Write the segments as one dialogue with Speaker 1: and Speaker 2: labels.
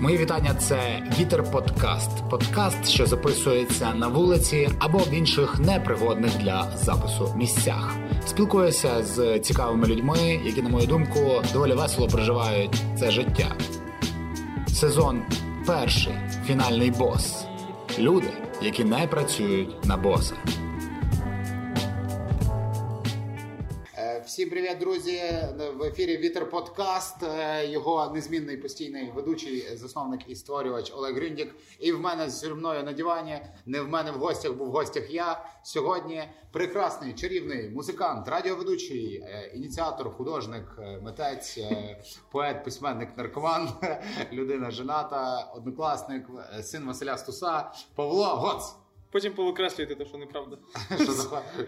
Speaker 1: Мої вітання. Це Вітер Подкаст. Подкаст, що записується на вулиці або в інших непригодних для запису місцях. Спілкуюся з цікавими людьми, які, на мою думку, доволі весело проживають це життя. Сезон перший фінальний бос. Люди, які не працюють на боса.
Speaker 2: Всім привіт, друзі! В ефірі Вітер Подкаст. Е, Його незмінний постійний ведучий, засновник і створювач Олег Гріндік. І в мене зі мною на дивані. Не в мене в гостях, бо в гостях я. Сьогодні прекрасний, чарівний музикант, радіоведучий, е, ініціатор, художник, е, митець, поет, письменник, наркоман, людина жената, однокласник, син Василя Стуса, Павло Гоц.
Speaker 3: Потім повикреслюєте те, що неправда.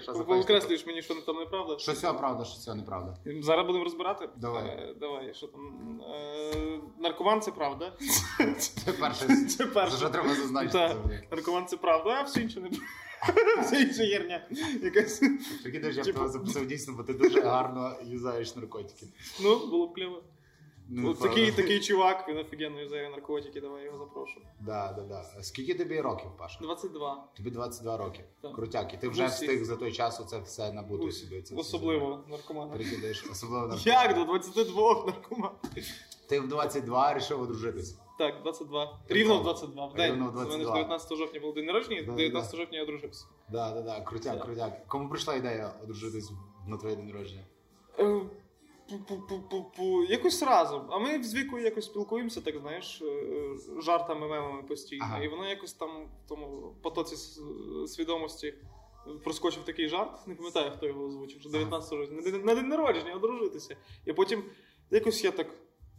Speaker 3: Повикреслюєш мені, що там неправда.
Speaker 2: Що все правда, що все неправда.
Speaker 3: Зараз будемо розбирати.
Speaker 2: Давай.
Speaker 3: Е, давай, що там. Е, наркоман це правда.
Speaker 2: Це перше.
Speaker 3: Це перше.
Speaker 2: Що треба зазначити.
Speaker 3: Наркоман це правда, а все інше не Все інше херня. Якась.
Speaker 2: Прикидаєш, я б
Speaker 3: Типу-
Speaker 2: тебе записав дійсно, бо ти дуже гарно юзаєш наркотики.
Speaker 3: Ну, було б кльово.
Speaker 2: Ну,
Speaker 3: От такий, такий чувак, він офігенно юзає наркотики, давай його запрошу.
Speaker 2: Да, да, да. Скільки тобі років, Паша?
Speaker 3: 22.
Speaker 2: Тобі 22 роки.
Speaker 3: Так.
Speaker 2: Крутяк. І ти вже
Speaker 3: Ну, всі.
Speaker 2: встиг за той час оце все набути
Speaker 3: Ус-
Speaker 2: собі. Це
Speaker 3: Особливо наркомана.
Speaker 2: Прикидаєш, особливо на
Speaker 3: Як до 22 наркоман?
Speaker 2: Ти в 22 вирішив одружитись.
Speaker 3: Так, 22. Рівно в 22. В день.
Speaker 2: Рівно в
Speaker 3: У мене ж
Speaker 2: 22.
Speaker 3: 19 жовтня був день народження,
Speaker 2: Да,
Speaker 3: 19 жовтня я одружився.
Speaker 2: Да, да, да. Крутяк, крутяк. Кому прийшла ідея одружитись на твоє день народження?
Speaker 3: Е. Якось разом. А ми з вікою якось спілкуємося, так знаєш, е, жартами, мемами постійно.
Speaker 2: Ага.
Speaker 3: І воно якось там в тому потоці свідомості проскочив такий жарт. Не пам'ятаю, хто його озвучив. Що 19 жовтня. На день- На день народження одружитися. І потім якось я так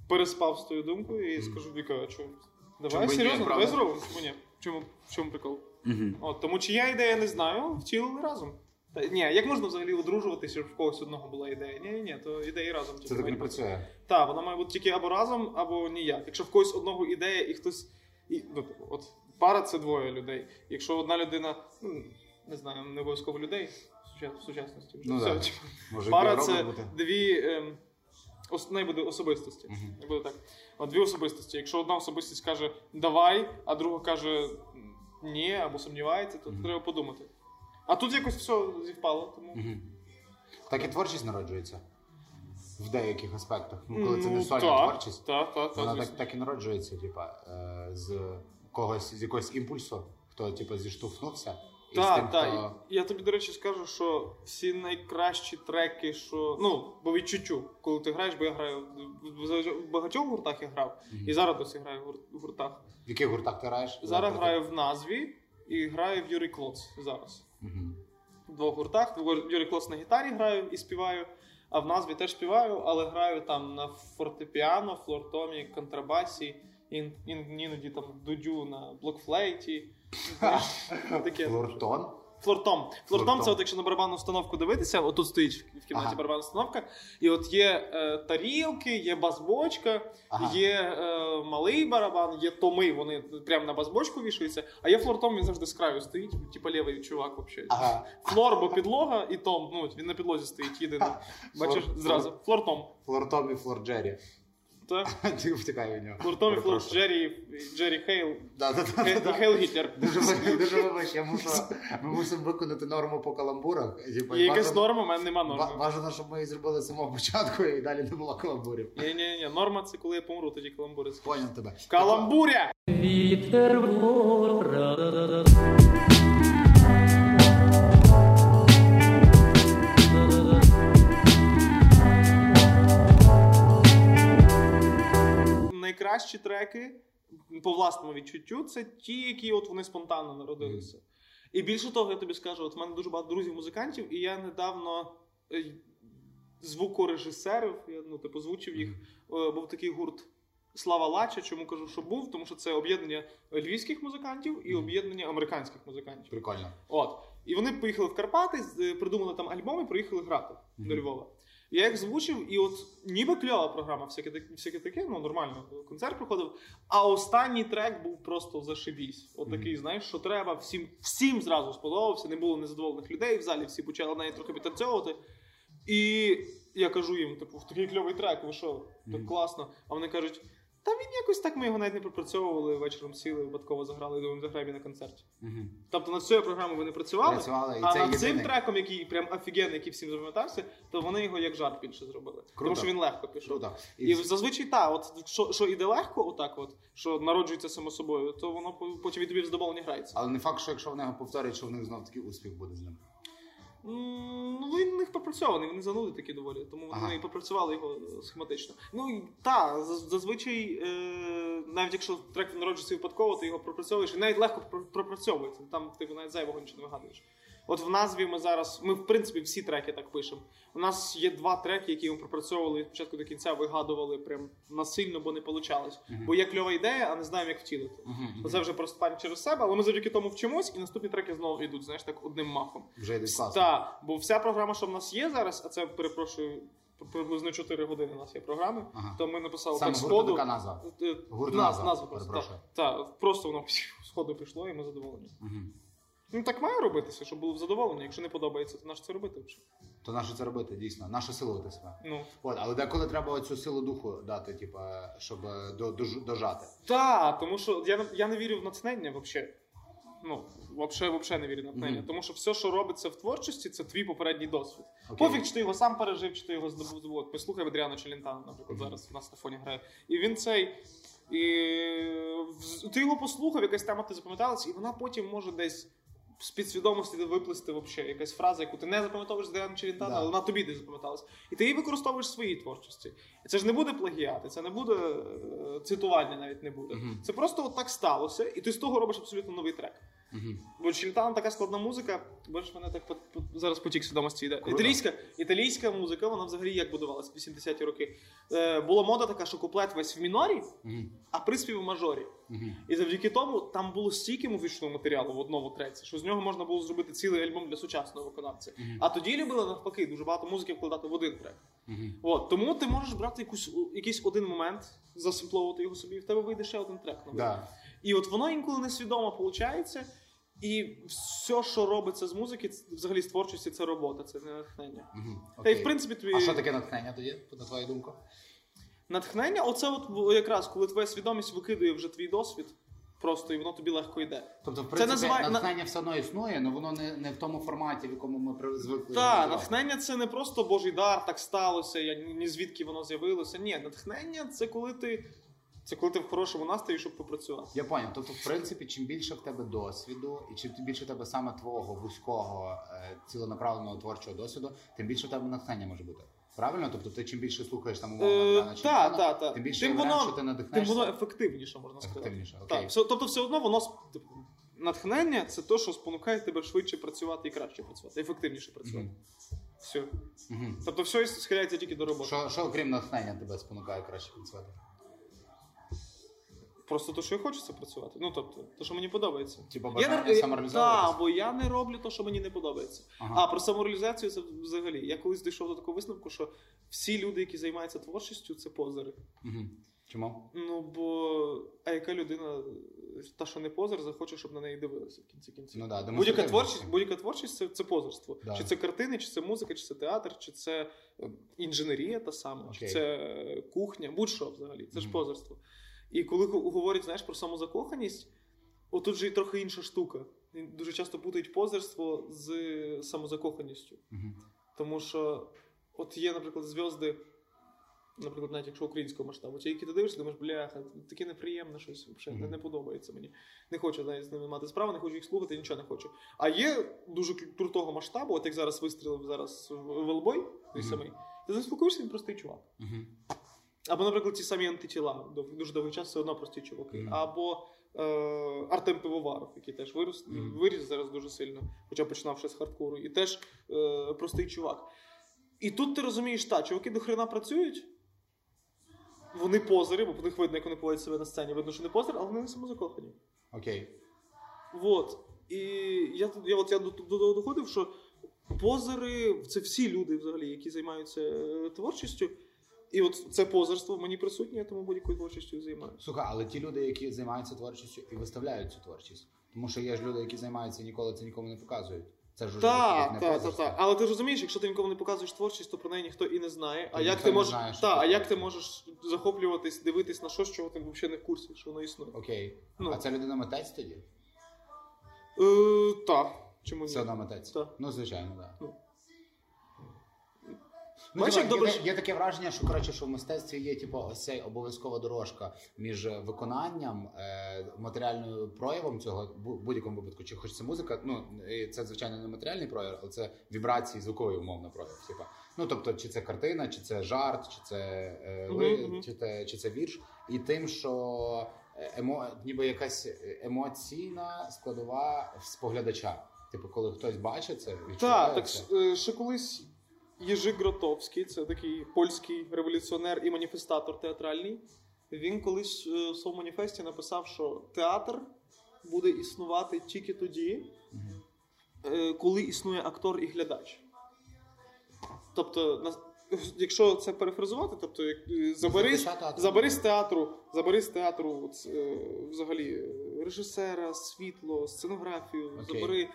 Speaker 3: переспав з тою думкою і скажу, Віка, а чому? Давай
Speaker 2: Чому
Speaker 3: серйозно, давай зробимо. Чому ні? В чому, чому прикол?
Speaker 2: Угу.
Speaker 3: От, тому чия ідея не знаю, втілили разом. Та, ні, як можна взагалі одружуватися, щоб в когось одного була ідея? Ні, ні, то ідеї разом.
Speaker 2: Це так не працює.
Speaker 3: Так, вона має бути тільки або разом, або ніяк. Якщо в когось одного ідея і хтось. І, ну, от пара це двоє людей. Якщо одна людина, ну, не знаю, не обов'язково людей в сучасності. Вже
Speaker 2: Ну,
Speaker 3: все,
Speaker 2: да.
Speaker 3: типу.
Speaker 2: Може,
Speaker 3: Пара це
Speaker 2: бути?
Speaker 3: дві. Ем, ос, не буде особистості. Не буде так. От дві особистості. Якщо одна особистість каже давай, а друга каже ні, або сумнівається, то
Speaker 2: Мгм.
Speaker 3: треба подумати. А тут якось все зівпало, тому.
Speaker 2: Мгм. Так і творчість народжується. В деяких аспектах. Ну, коли це не
Speaker 3: Ну,
Speaker 2: сольна
Speaker 3: так,
Speaker 2: творчість.
Speaker 3: Так, так,
Speaker 2: Вона
Speaker 3: так.
Speaker 2: так, і народжується, типа, е, з когось, з якогось імпульсу, хто типа зіштовхнувся.
Speaker 3: Так, так.
Speaker 2: хто...
Speaker 3: Я тобі, до речі, скажу, що всі найкращі треки, що. Ну, по відчуттю, коли ти граєш, бо я граю в багатьох гуртах я грав,
Speaker 2: Мгм.
Speaker 3: і зараз досі граю в в гуртах.
Speaker 2: В яких гуртах ти граєш?
Speaker 3: Зараз граю в назві і граю в Юрій Клоц зараз. В двох гуртах. Юрій Клос на гітарі граю і співаю, а в назві теж співаю, але граю там на фортепіано, флортомі, контрабасі, ін, ін, іноді там дудю на блокфлейті. Таке.
Speaker 2: Флортон?
Speaker 3: Флортом. Флортом це от якщо на барабанну установку дивитися, отут стоїть в кімнаті
Speaker 2: Ага.
Speaker 3: барабанна установка, і от є е, тарілки, є бас-бочка,
Speaker 2: Ага.
Speaker 3: є е, малий барабан, є томи, вони прямо на бас-бочку вішаються, а є флортом, він завжди з краю стоїть, типа лівий чувак взагалі.
Speaker 2: Ага.
Speaker 3: Флор, бо підлога, і том, ну він на підлозі стоїть єдиний. Бачиш, зразу. Floor
Speaker 2: tom. Floor tom і floor Джері.
Speaker 3: Так.
Speaker 2: Ти втікає від нього.
Speaker 3: Floor tom
Speaker 2: і.
Speaker 3: Джері, Джері Хейл.
Speaker 2: Да, да, да,
Speaker 3: Хе-
Speaker 2: да.
Speaker 3: Хейл Гітлер.
Speaker 2: Дуже ви- дуже вибач, я мушу. Ми мусимо виконати норму по каламбурах. Типа,
Speaker 3: Є якась норма, у мене нема норми.
Speaker 2: Бажано, щоб ми її зробили з самого початку і далі не було каламбурів.
Speaker 3: Ні, ні, ні, норма це коли я помру, тоді каламбури.
Speaker 2: Поняв тебе.
Speaker 3: Каламбуря!
Speaker 4: Вітер вора.
Speaker 3: Найкращі треки по власному відчуттю це ті, які от вони спонтанно народилися. І більше того, я тобі скажу, от в мене дуже багато друзів-музикантів, і я недавно е, звукорежисерів, я ну, типу, звучив їх. Е, Був такий гурт Слава Лача. Чому кажу, що був? Тому що це об'єднання львівських музикантів і об'єднання американських музикантів.
Speaker 2: Прикольно.
Speaker 3: От. І вони поїхали в Карпати, придумали там альбом і приїхали грати
Speaker 2: Мгм.
Speaker 3: до Львова. Я їх звучив, і от ніби кльова програма, всяке, всяке таке, ну нормально, концерт проходив. А останній трек був просто зашибісь. От такий, знаєш, що треба, всім, всім зразу сподобався, не було незадоволених людей в залі, всі почали навіть трохи підтанцьовувати. І я кажу їм, типу, такий кльовий трек, ви що, так класно. А вони кажуть, та він якось так ми його навіть не пропрацьовували, вечором сіли, випадково заграли, і думаємо, заграємо на концерті.
Speaker 2: Мгм.
Speaker 3: Тобто над цією програмою вони працювали,
Speaker 2: Працювали, і
Speaker 3: а
Speaker 2: це
Speaker 3: над цим
Speaker 2: єдиний.
Speaker 3: треком, який прям офігенний, який всім запам'ятався, то вони його як жарт більше зробили. Тому що він легко пішов.
Speaker 2: Круто.
Speaker 3: І зазвичай так, от що, що іде легко, отак, от, що народжується само собою, то воно по- потім від тобі в задоволення грається.
Speaker 2: Але не факт, що якщо вони його повторять, що в них знов такий успіх буде з ним.
Speaker 3: Ну, він у них попрацьований, вони зануди такі доволі, тому вони
Speaker 2: Ага.
Speaker 3: попрацювали його е, схематично. Ну та, зазвичай, е, навіть якщо трек народжується випадково, ти його пропрацьовуєш, і навіть легко пропрацьовується. Там ти навіть зайвого нічого не вигадуєш. От в назві ми зараз, ми в принципі всі треки так пишемо. У нас є два треки, які ми пропрацьовували від початку до кінця, вигадували прям насильно, бо не вийшло. Бо є кльова ідея, а не знаємо, як втілити. Оце вже просто пам'ять через себе, але ми завдяки тому вчимось, і наступні треки знову йдуть, знаєш, так одним махом.
Speaker 2: Вже йдуть класно.
Speaker 3: Так, бо вся програма, що в нас є зараз, а це перепрошую. Приблизно 4 години у нас є програми,
Speaker 2: Ага.
Speaker 3: то ми написали
Speaker 2: Саме
Speaker 3: так сходу.
Speaker 2: така назва?
Speaker 3: Е,
Speaker 2: Гурт
Speaker 3: наз-
Speaker 2: назва,
Speaker 3: назва просто. Так, так, просто воно сходу пішло, і ми задоволені.
Speaker 2: Мгм.
Speaker 3: Ну так має робитися, щоб було задоволення. Якщо не подобається, то наш це робити.
Speaker 2: То наше це робити, дійсно. Наше силувати себе.
Speaker 3: Ну
Speaker 2: От, але деколи треба цю силу духу дати, типу, щоб е, до, дожати.
Speaker 3: так, тому що я, не- я не вірю в натхнення взагалі. Ну, взагалі, взагалі не вірю в натхнення.
Speaker 2: Мгм.
Speaker 3: Тому що все, що робиться в творчості, це твій попередній досвід.
Speaker 2: Окей.
Speaker 3: Пофіг, чи ти його сам пережив, чи ти його здобув. От, Послухай Адріана Челентана, наприклад, зараз у нас на фоні грає. І він цей. І ти його послухав, якась тема ти запам'яталась, і вона потім може десь з підсвідомості виплисти вообще якась фраза, яку ти не запам'ятовуєш з Адріана Челентана,
Speaker 2: Да.
Speaker 3: але вона тобі десь запам'яталась. І ти її використовуєш в своїй творчості. І це ж не буде плагіати, це не буде е, цитування, навіть не буде.
Speaker 2: Мгм.
Speaker 3: Це просто от так сталося, і ти з того робиш абсолютно новий трек.
Speaker 2: Мгм.
Speaker 3: Бо Челентано така складна музика, бачиш, мене так по- по- зараз потік свідомості йде.
Speaker 2: Круто.
Speaker 3: Італійська, італійська музика, вона взагалі як будувалась в 80-ті роки. Е, була мода така, що куплет весь в мінорі,
Speaker 2: Мгм.
Speaker 3: а приспів в мажорі.
Speaker 2: Мгм.
Speaker 3: І завдяки тому там було стільки музичного матеріалу в одному треці, що з нього можна було зробити цілий альбом для сучасного виконавця. А тоді любили навпаки дуже багато музики вкладати в один трек. От, тому ти можеш брати якусь, якийсь один момент, засимпловувати його собі, і в тебе вийде ще один трек.
Speaker 2: Да.
Speaker 3: І от воно інколи несвідомо виходить. І все, що робиться з музики, це- взагалі з творчості, це робота, це не натхнення.
Speaker 2: Мгм.
Speaker 3: Та й в принципі твій
Speaker 2: А що таке натхнення тоді, на твою думку?
Speaker 3: натхнення, оце от якраз коли твоя свідомість викидує вже твій досвід, просто і воно тобі легко йде.
Speaker 2: Тобто, в принципі,
Speaker 3: називає-
Speaker 2: натхнення все одно існує, але воно не, не в тому форматі, в якому ми звикли.
Speaker 3: Так, натхнення це не просто Божий дар, так сталося, я ні звідки воно з'явилося. Ні, натхнення це коли ти. Це коли ти в хорошому настрої, щоб попрацювати.
Speaker 2: Я поняв. Тобто, в принципі, чим більше в тебе досвіду, і чим більше в тебе саме твого вузького е, цілонаправленого творчого досвіду, тим більше в тебе натхнення може бути. Правильно? Тобто, ти чим більше слухаєш там умовно
Speaker 3: Е, та, та, та.
Speaker 2: тим більше
Speaker 3: Тим
Speaker 2: варіант, що ти
Speaker 3: Тим
Speaker 2: надихнешся.
Speaker 3: воно ефективніше, можна сказати.
Speaker 2: Ефективніше, окей.
Speaker 3: Так, тобто, все одно воно типу, натхнення це те, що спонукає тебе швидше працювати і краще працювати, ефективніше працювати.
Speaker 2: Мгм.
Speaker 3: Все.
Speaker 2: Мгм.
Speaker 3: Тобто, все схиляється тільки до роботи.
Speaker 2: Що, що окрім натхнення тебе спонукає краще працювати?
Speaker 3: Просто те, що я хочу це працювати. Ну тобто, те, що мені подобається.
Speaker 2: Типа бажання
Speaker 3: не-
Speaker 2: самореалізовуватися?
Speaker 3: Так, бо я не роблю те, що мені не подобається.
Speaker 2: Ага.
Speaker 3: А про самореалізацію це взагалі. Я колись дійшов до такого висновку, що всі люди, які займаються творчістю, це позери.
Speaker 2: Мгм. Чому?
Speaker 3: Ну бо а яка людина, та, що не позер, захоче, щоб на неї дивилися в кінці кінців.
Speaker 2: Ну да,
Speaker 3: Будь-яка творчість, будь-яка творчість це, це позерство.
Speaker 2: Да.
Speaker 3: Чи це картини, чи це музика, чи це театр, чи це е, інженерія та сама, чи це кухня, будь-що взагалі. Це ж
Speaker 2: Мгм.
Speaker 3: І коли говорять знаєш, про самозакоханість, отут же і трохи інша штука. Дуже часто путають позерство з самозакоханістю.
Speaker 2: Мгм.
Speaker 3: Тому що от є, наприклад, зв'язки, наприклад, навіть якщо українського масштабу, ті, які ти дивишся, думаєш, бляха, таке неприємне щось, взагалі, не, не подобається мені. Не хочу навіть з ними мати справу, не хочу їх слухати, нічого не хочу. А є дуже крутого масштабу, от як зараз вистрілив зараз в Велбой, той
Speaker 2: Мгм.
Speaker 3: самий. Ти заспокоїшся, він простий чувак. Або, наприклад, ті самі антитіла, дуже довгий час все одно прості чуваки.
Speaker 2: Мгм.
Speaker 3: Або е, Артем Пивоваров, який теж вирос,
Speaker 2: Мгм.
Speaker 3: виріс зараз дуже сильно, хоча починав ще з хардкору, і теж е, простий чувак. І тут ти розумієш, так, чуваки до хрена працюють, вони позери, бо по них видно, як вони поводять себе на сцені. Видно, що не позери, але вони не самозакохані.
Speaker 2: Окей.
Speaker 3: Вот. І я, я, от, я до, до того доходив, що позери це всі люди, взагалі, які займаються е, творчістю. І от це позерство мені присутнє, я тому будь-якою творчістю займаюся.
Speaker 2: Слухай, але ті люди, які займаються творчістю і виставляють цю творчість. Тому що є ж люди, які займаються і ніколи це нікому не показують. Це ж
Speaker 3: Так, так, так, так. Але ти ж розумієш, якщо ти нікому не показуєш творчість, то про неї ніхто і не знає. А як ти
Speaker 2: не
Speaker 3: можеш
Speaker 2: знає,
Speaker 3: та, а як ти можеш захоплюватись, дивитись на щось, чого ти взагалі не в курсі, що воно існує?
Speaker 2: Окей.
Speaker 3: Ну.
Speaker 2: А це людина митець тоді?
Speaker 3: Е, так. Чому ні?
Speaker 2: Все одно митець.
Speaker 3: Так.
Speaker 2: Ну, звичайно, так.
Speaker 3: Ну.
Speaker 2: Ну,
Speaker 3: Бачиш, як добре,
Speaker 2: є, є таке враження, що коротше, що в мистецтві є типу, ось цей обов'язкова дорожка між виконанням, е, матеріальним проявом цього в будь-якому випадку, чи хоч це музика, ну і це звичайно не матеріальний прояв, але це вібрації звуковий умовно прояв. Типа. Ну тобто, чи це картина, чи це жарт, чи це е, ви,
Speaker 3: Мгм, мгм.
Speaker 2: чи, це, чи це вірш, і тим, що емо, ніби якась емоційна складова споглядача. Типу, коли хтось бачить це, відчуває
Speaker 3: Так, так е, ще колись Єжи Гротовський, це такий польський революціонер і маніфестатор театральний. Він колись е, в своєму маніфесті написав, що театр буде існувати тільки тоді, е, коли існує актор і глядач. Тобто, якщо це перефразувати, тобто е, забери, забери з театру, забери з театру от, взагалі режисера, світло, сценографію,
Speaker 2: Окей.
Speaker 3: забери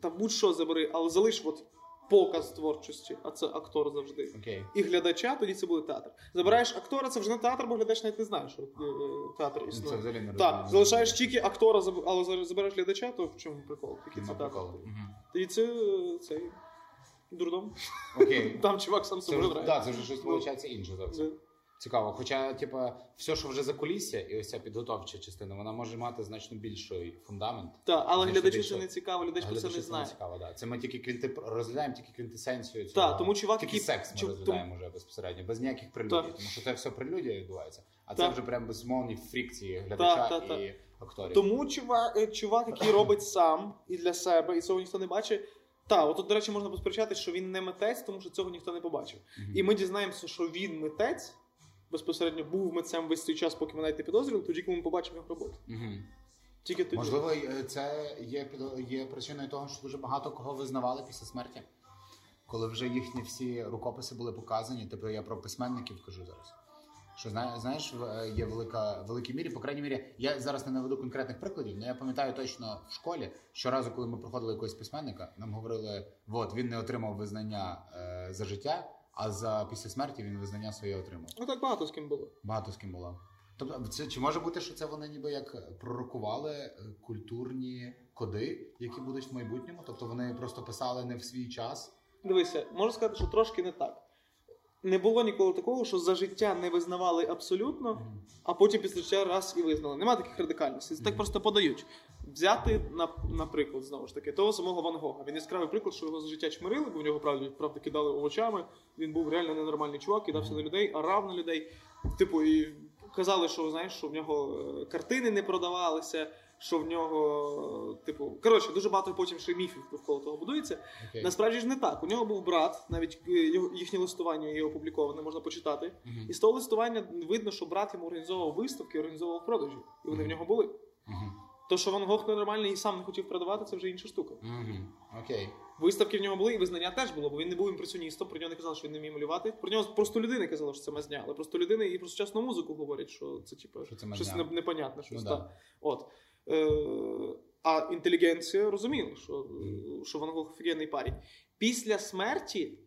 Speaker 3: та будь-що забери, але залиш от показ творчості, а це актор завжди.
Speaker 2: Okay.
Speaker 3: І глядача, тоді це буде театр. Забираєш актора, це вже не театр, бо глядач навіть не знає, що е, театр
Speaker 2: існує. Це взагалі не
Speaker 3: Так, залишаєш тільки актора, але забираєш глядача, то в чому прикол? Який це театр? Тоді це цей дурдом.
Speaker 2: Окей.
Speaker 3: Там чувак сам
Speaker 2: собі.
Speaker 3: собою грає.
Speaker 2: Так, це вже щось
Speaker 3: Ну.
Speaker 2: виходить інше зовсім.
Speaker 3: Це-
Speaker 2: Цікаво. Хоча, типа, все, що вже за кулісся, і ось ця підготовча частина, вона може мати значно більший фундамент.
Speaker 3: Так, але глядачу
Speaker 2: більше.
Speaker 3: це не цікаво, глядач про це не знає.
Speaker 2: цікаво, да. Це ми тільки квінти... розглядаємо тільки квінтесенцію цього.
Speaker 3: Так, тому чувак,
Speaker 2: тільки
Speaker 3: який-
Speaker 2: секс ми
Speaker 3: чу-
Speaker 2: розглядаємо вже безпосередньо, без ніяких прелюдій. Тому що це все прелюдія відбувається. А це вже прям безумовні фрикції глядача
Speaker 3: Так, так,
Speaker 2: і акторів.
Speaker 3: Тому чувак, е, чувак, який робить сам і для себе, і цього ніхто не бачить. Та, от до речі, можна посперечати, що він не митець, тому що цього ніхто не побачив.
Speaker 2: Мгм.
Speaker 3: І ми дізнаємося, що він митець, безпосередньо був митцем весь цей час, поки ми навіть не підозрювали, тоді, коли ми побачимо його роботу.
Speaker 2: Мгм.
Speaker 3: Тільки тоді.
Speaker 2: Можливо, е, це є, є причиною того, що дуже багато кого визнавали після смерті. Коли вже їхні всі рукописи були показані, типу я про письменників кажу зараз. Що зна- знаєш, е, є велика великій мірі, по крайній мірі, я зараз не наведу конкретних прикладів, але я пам'ятаю точно в школі, щоразу, коли ми проходили якогось письменника, нам говорили: от він не отримав визнання е, за життя, а за після смерті він визнання своє отримав.
Speaker 3: Ну так багато з ким було.
Speaker 2: Багато з ким було. Тобто, це чи може бути, що це вони ніби як пророкували е, культурні коди, які будуть в майбутньому? Тобто вони просто писали не в свій час.
Speaker 3: Дивися, можу сказати, що трошки не так. Не було ніколи такого, що за життя не визнавали абсолютно, а потім після життя раз і визнали. Нема таких радикальностей. Це так просто подають. Взяти, на, наприклад, знову ж таки, того самого Ван Гога. Він яскравий приклад, що його за життя чмирили, бо в нього правда, правда кидали овочами. Він був реально ненормальний чувак, кидався на людей, орав на людей. Типу, і казали, що знаєш, що в нього е, картини не продавалися, що в нього, типу, коротше, дуже багато потім ще міфів довкола того будується.
Speaker 2: Окей.
Speaker 3: Насправді ж не так. У нього був брат, навіть е, їхнє листування є опубліковане, можна почитати.
Speaker 2: Мгм.
Speaker 3: І з того листування видно, що брат йому організовував виставки, організовував продажі. І вони в нього були.
Speaker 2: Мгм.
Speaker 3: То, що Ван Гог ненормальний і сам не хотів продавати, це вже інша штука.
Speaker 2: Окей.
Speaker 3: Виставки в нього були, і визнання теж було, бо він не був імпресіоністом, про нього не казали, що він не вміє малювати. Про нього просто людини казали, що це мазня, але просто людини і про сучасну музику говорять, що це типу,
Speaker 2: Що це
Speaker 3: щось непонятне, щось
Speaker 2: Ну, да.
Speaker 3: От. Е, а інтелігенція розуміла, що, що Ван Гог офігенний парень. Після смерті,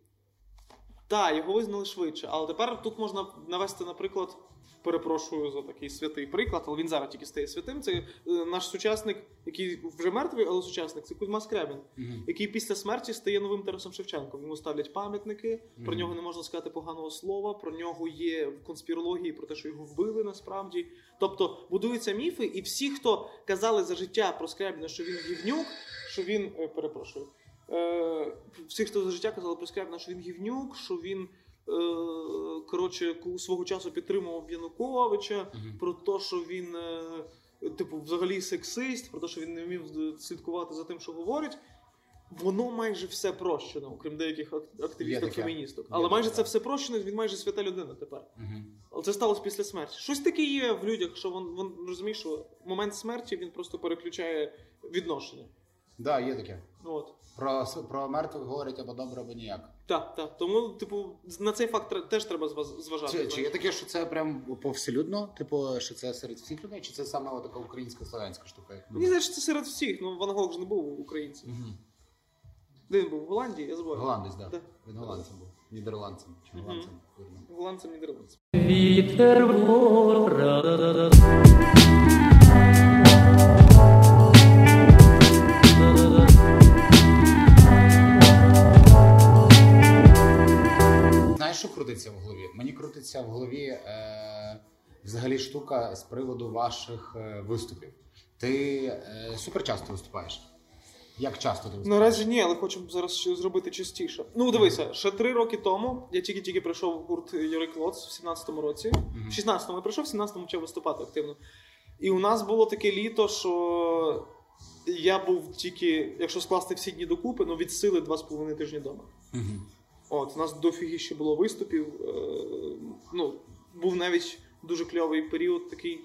Speaker 3: так, його визнали швидше, але тепер тут можна навести, наприклад, перепрошую за такий святий приклад, але він зараз тільки стає святим. Це е, наш сучасник, який вже мертвий, але сучасник, це Кузьма Скрябін,
Speaker 2: Мгм.
Speaker 3: який після смерті стає новим Тарасом Шевченком. Йому ставлять пам'ятники, про нього не можна сказати поганого слова, про нього є в конспірології про те, що його вбили насправді. Тобто будуються міфи, і всі, хто казали за життя про Скрябіна, що він гівнюк, що він е, перепрошую. Е, всі, хто за життя казали про Скрябіна, що він гівнюк, що він. Е, Коротше, свого часу підтримував Януковича,
Speaker 2: Мгм.
Speaker 3: про те, що він, е, типу, взагалі сексист, про те, що він не вмів слідкувати за тим, що говорить. Воно майже все прощено, окрім деяких
Speaker 2: активісток-феміністок.
Speaker 3: Але
Speaker 2: таке,
Speaker 3: майже це все прощено, він майже свята людина тепер.
Speaker 2: Мгм.
Speaker 3: Але це сталося після смерті. Щось таке є в людях, що він, він розумієш, що момент смерті він просто переключає відношення.
Speaker 2: Да, є таке.
Speaker 3: От.
Speaker 2: Про, про мертвих говорять або добре, або ніяк.
Speaker 3: Так, так. Тому, типу, на цей факт теж треба зваж- зважати.
Speaker 2: Чи, чи є таке, що це прям повселюдно? Типу, що це серед всіх людей, чи це саме така українська славянська штука? як
Speaker 3: Мені здається, це серед всіх. Ну, Ван Гог ж не був українцем.
Speaker 2: Мгм.
Speaker 3: Де він був? В Голландії, я забуваю.
Speaker 2: Голландець, так.
Speaker 3: Да.
Speaker 2: Да. Він голландцем був. Нідерландцем. Чи голландцем?
Speaker 3: Голландцем, нідерландцем.
Speaker 4: Вітер
Speaker 2: Знаєш, що крутиться в голові? Мені крутиться в голові е, взагалі штука з приводу ваших е, виступів. Ти е, супер часто виступаєш. Як часто ти виступаєш?
Speaker 3: Наразі ні, але хочемо зараз ще зробити частіше. Ну, дивися, ще три роки тому я тільки-тільки прийшов в гурт Юрий Клоц в 17-му році. В 16-му я прийшов, в 17-му почав виступати активно. І у нас було таке літо, що я був тільки, якщо скласти всі дні докупи, ну від сили 2,5 тижні вдома.
Speaker 2: Мгм.
Speaker 3: От, у нас дофіги ще було виступів. Е, ну, був навіть дуже кльовий період такий,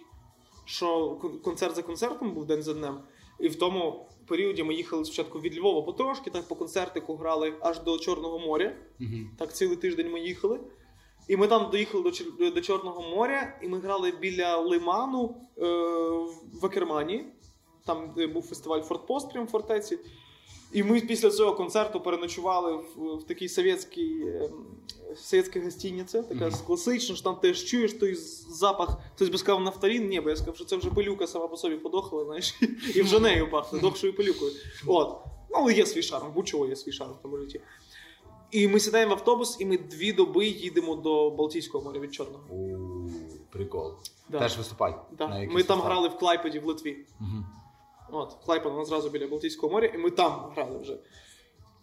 Speaker 3: що концерт за концертом був день за днем. І в тому періоді ми їхали спочатку від Львова потрошки, так по концертику грали аж до Чорного моря.
Speaker 2: Мгм.
Speaker 3: Так цілий тиждень ми їхали. І ми там доїхали до, до Чорного моря, і ми грали біля лиману е, в Акермані. Там був фестиваль Фортпост прямо в фортеці. І ми після цього концерту переночували в, в такій совєтській, ем, совєтській гостиниці, така
Speaker 2: Мгм.
Speaker 3: класична, що там ти ж чуєш той запах. Хтось би сказав нафталін, ні, бо я сказав, що це вже пилюка сама по собі подохла, знаєш, і вже нею пахне, дохшою пилюкою. От. Ну, але є свій шарм, будь-чого є свій шарм в тому житті. І ми сідаємо в автобус, і ми дві доби їдемо до Балтійського моря від Чорного.
Speaker 2: Прикол.
Speaker 3: Да.
Speaker 2: Теж виступай.
Speaker 3: Да.
Speaker 2: на
Speaker 3: Ми там грали в Клайпеді в Литві.
Speaker 2: Мгм.
Speaker 3: От, Клайпан, вона зразу біля Балтійського моря, і ми там грали вже.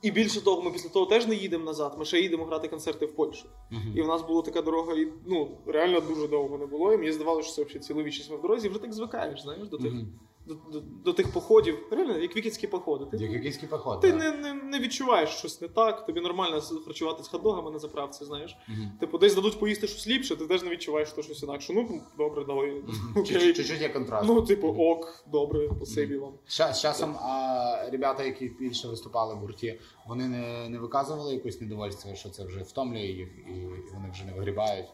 Speaker 3: І більше того, ми після того теж не їдемо назад, ми ще їдемо грати концерти в Польщу.
Speaker 2: Мгм.
Speaker 3: І в нас була така дорога, і ну реально дуже довго не було. І мені здавалося, що це взагалі цілу вічність ми в дорозі, і вже так звикаєш, знаєш, до тих,
Speaker 2: Мгм.
Speaker 3: До, до, до тих походів. Реально, як вікінські походи. Ти,
Speaker 2: Як якийсь поход.
Speaker 3: ти
Speaker 2: да.
Speaker 3: не, не, не відчуваєш щось не так, тобі нормально харчувати з хот-догами на заправці, знаєш.
Speaker 2: Мгм.
Speaker 3: Типу, десь дадуть поїсти щось ліпше, ти теж не відчуваєш що щось інакше. Ну, добре, давай. Окей.
Speaker 2: Чуть-чуть є контраст.
Speaker 3: Ну, типу, ок, добре, спасибі вам.
Speaker 2: Ща- З часом а, ребята, які більше виступали в гурті, вони не, не виказували якось недовольство, що це вже втомлює їх і, і вони вже не вигрібають.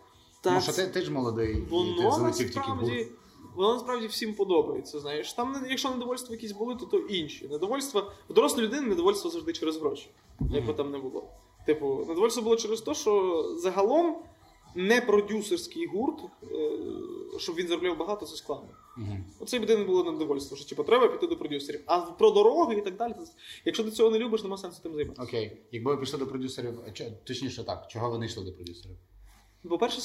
Speaker 2: Тому що ти, ти ж молодий, і ти залетів тільки в гурт.
Speaker 3: Воно насправді всім подобається. Знаєш, там якщо недовольства якісь були, то, то інші. Недовольства в дорослої людини недовольство завжди через гроші, як би там не було. Типу, недовольство було через те, що загалом не продюсерський гурт, е, щоб він заробляв багато, це складно.
Speaker 2: Мгм.
Speaker 3: Оце єдине було недовольство, що типу, треба піти до продюсерів. А про дороги і так далі, якщо ти цього не любиш, нема сенсу тим займатися.
Speaker 2: Окей. Якби ви пішли до продюсерів, точніше так, чого вони йшли до продюсерів?
Speaker 3: По-перше,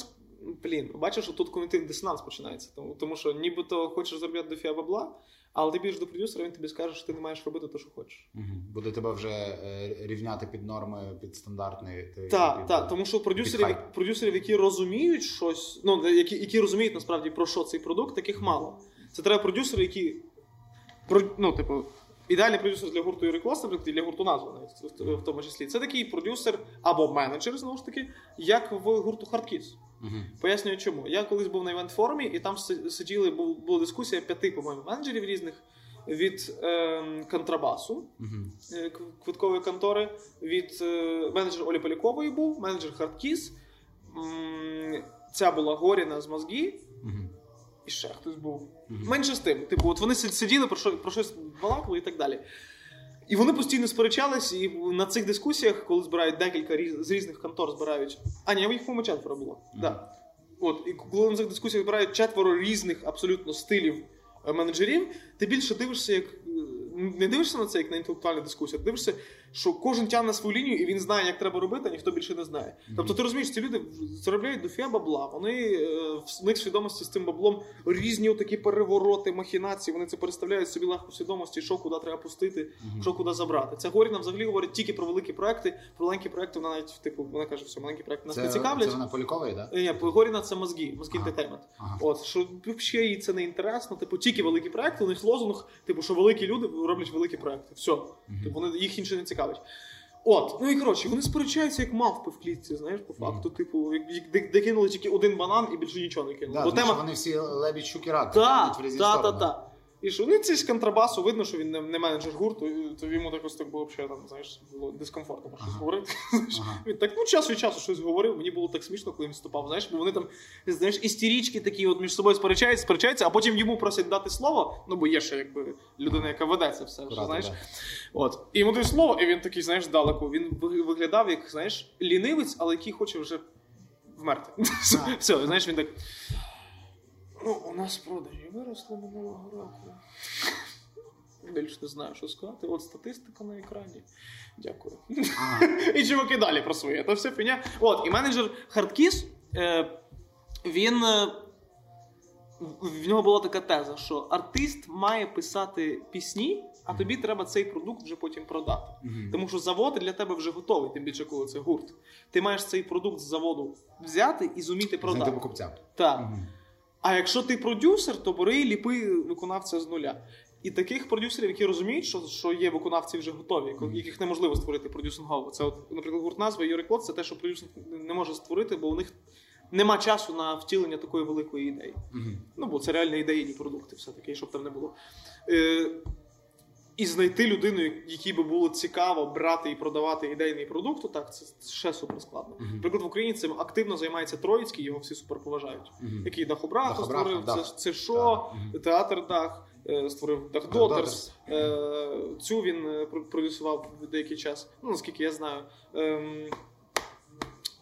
Speaker 3: блін, бачиш, що тут когнитивний дисонанс починається. Тому, тому що нібито хочеш заробляти до фіа бабла, але ти біжиш до продюсера, він тобі скаже, що ти не маєш робити те, що хочеш.
Speaker 2: Мгм. Буде тебе вже е, рівняти під норми, під стандартний.
Speaker 3: Так, так, тому що продюсерів, продюсерів, які розуміють щось, ну які, які розуміють насправді про що цей продукт, таких мало. Це треба продюсери, які ну, типу, ідеальний продюсер для гурту наприклад, і для гурту назва навіть в- тому числі. Це такий продюсер або менеджер, знову ж таки, як в гурту Hardkiss.
Speaker 2: Мгм.
Speaker 3: Пояснюю чому. Я колись був на івент форумі, і там сиділи, була дискусія п'яти, по-моєму, менеджерів різних від ем, контрабасу, е, к- квиткової контори, від е, менеджер Олі Полякової був, менеджер Хардкіс. Ця була Горова з MOZGI,
Speaker 2: Мгм.
Speaker 3: І ще хтось був.
Speaker 2: Мгм.
Speaker 3: Менше з тим. Типу, от вони сиділи, про, що, про щось балакали і так далі. І вони постійно сперечались, і на цих дискусіях, коли збирають декілька різ- з різних контор, збирають. А, ні, їх по четверо було.
Speaker 2: Мгм.
Speaker 3: Да. От, і коли на цих дискусіях збирають четверо різних абсолютно стилів е, менеджерів, ти більше дивишся, як. Не дивишся на це як на інтелектуальну дискусію, ти дивишся, що кожен тягне свою лінію і він знає, як треба робити, а ніхто більше не знає. Тобто ти розумієш, ці люди заробляють дофіга бабла. Вони е, в них свідомості з цим баблом різні такі перевороти, махінації. Вони це переставляють собі легко свідомості, що куди треба пустити, що куди забрати. Це Горіна взагалі говорить тільки про великі проекти. Про маленькі проекти вона навіть типу вона каже, що маленькі проекти нас
Speaker 2: Це,
Speaker 3: не цікавлять.
Speaker 2: це вона Полікової, так?
Speaker 3: Е, Ні, Горіна це мозги, мозги
Speaker 2: Ага.
Speaker 3: інтертеймент.
Speaker 2: Ага.
Speaker 3: От що взагалі їй це не інтересно. Типу, тільки великі проекти, у них лозунг, типу, що великі люди роблять великі проекти. Все. Типу, вони їх інше не цікавить. От, ну і коротше, вони сперечаються як мавпи в клітці, знаєш, по факту. Типу, як- як- де, кинули тільки один банан і більше нічого не кинули.
Speaker 2: Да,
Speaker 3: Бо
Speaker 2: тому що
Speaker 3: тема
Speaker 2: вони всі лебідь щуки рак.
Speaker 3: Так,
Speaker 2: так, в
Speaker 3: І що ну це з контрабасу, видно, що він не, не менеджер гурту, то йому так ось так було взагалі, там, знаєш, було дискомфортно про щось
Speaker 2: Ага.
Speaker 3: говорити.
Speaker 2: Ага.
Speaker 3: Він так, ну час від часу щось говорив. Мені було так смішно, коли він вступав. Знаєш, бо вони там, знаєш, істерічки такі от між собою сперечаються, сперечаються, а потім йому просять дати слово. Ну, бо є ще якби людина, яка веде це все. Вже,
Speaker 2: Правда,
Speaker 3: знаєш.
Speaker 2: да.
Speaker 3: От. І йому дають слово, і він такий, знаєш, далеко. Він виглядав як, знаєш, лінивець, але який хоче вже вмерти. Все, знаєш, він так. Ну, у нас продажі виросли минулого року. Більше не знаю, що сказати. От статистика на екрані. Дякую. І чуваки далі про своє. Це все фіня. От, і менеджер Хардкіс, е, він. Е, в- нього була така теза, що артист має писати пісні, а тобі треба цей продукт вже потім продати. Тому що завод для тебе вже готовий, тим більше коли це гурт. Ти маєш цей продукт з заводу взяти і зуміти
Speaker 2: Знайти
Speaker 3: продати.
Speaker 2: покупця.
Speaker 3: Так. А якщо ти продюсер, то бери і ліпи виконавця з нуля. І таких продюсерів, які розуміють, що, що є виконавці вже готові, яких неможливо створити продюсингово. Це, от, наприклад, гурт назва Юрий Клод, це те, що продюсер не може створити, бо у них нема часу на втілення такої великої ідеї.
Speaker 2: Мгм.
Speaker 3: Ну, бо це реально ідейні продукти, все-таки, щоб там не було. Е, і знайти людину, якій би було цікаво брати і продавати ідейний продукт, так, це ще супер складно.
Speaker 2: Мгм.
Speaker 3: Наприклад, в Україні цим активно займається Троїцький, його всі супер поважають.
Speaker 2: Мгм.
Speaker 3: Який Дахобрата
Speaker 2: Дахобрата,
Speaker 3: створив,
Speaker 2: Дах.
Speaker 3: це, це що,
Speaker 2: Так. Мгм.
Speaker 3: театр Дах, е, створив Дах
Speaker 2: Дах
Speaker 3: Дотерс. Е, цю він е, продюсував деякий час, ну наскільки я знаю. Ем,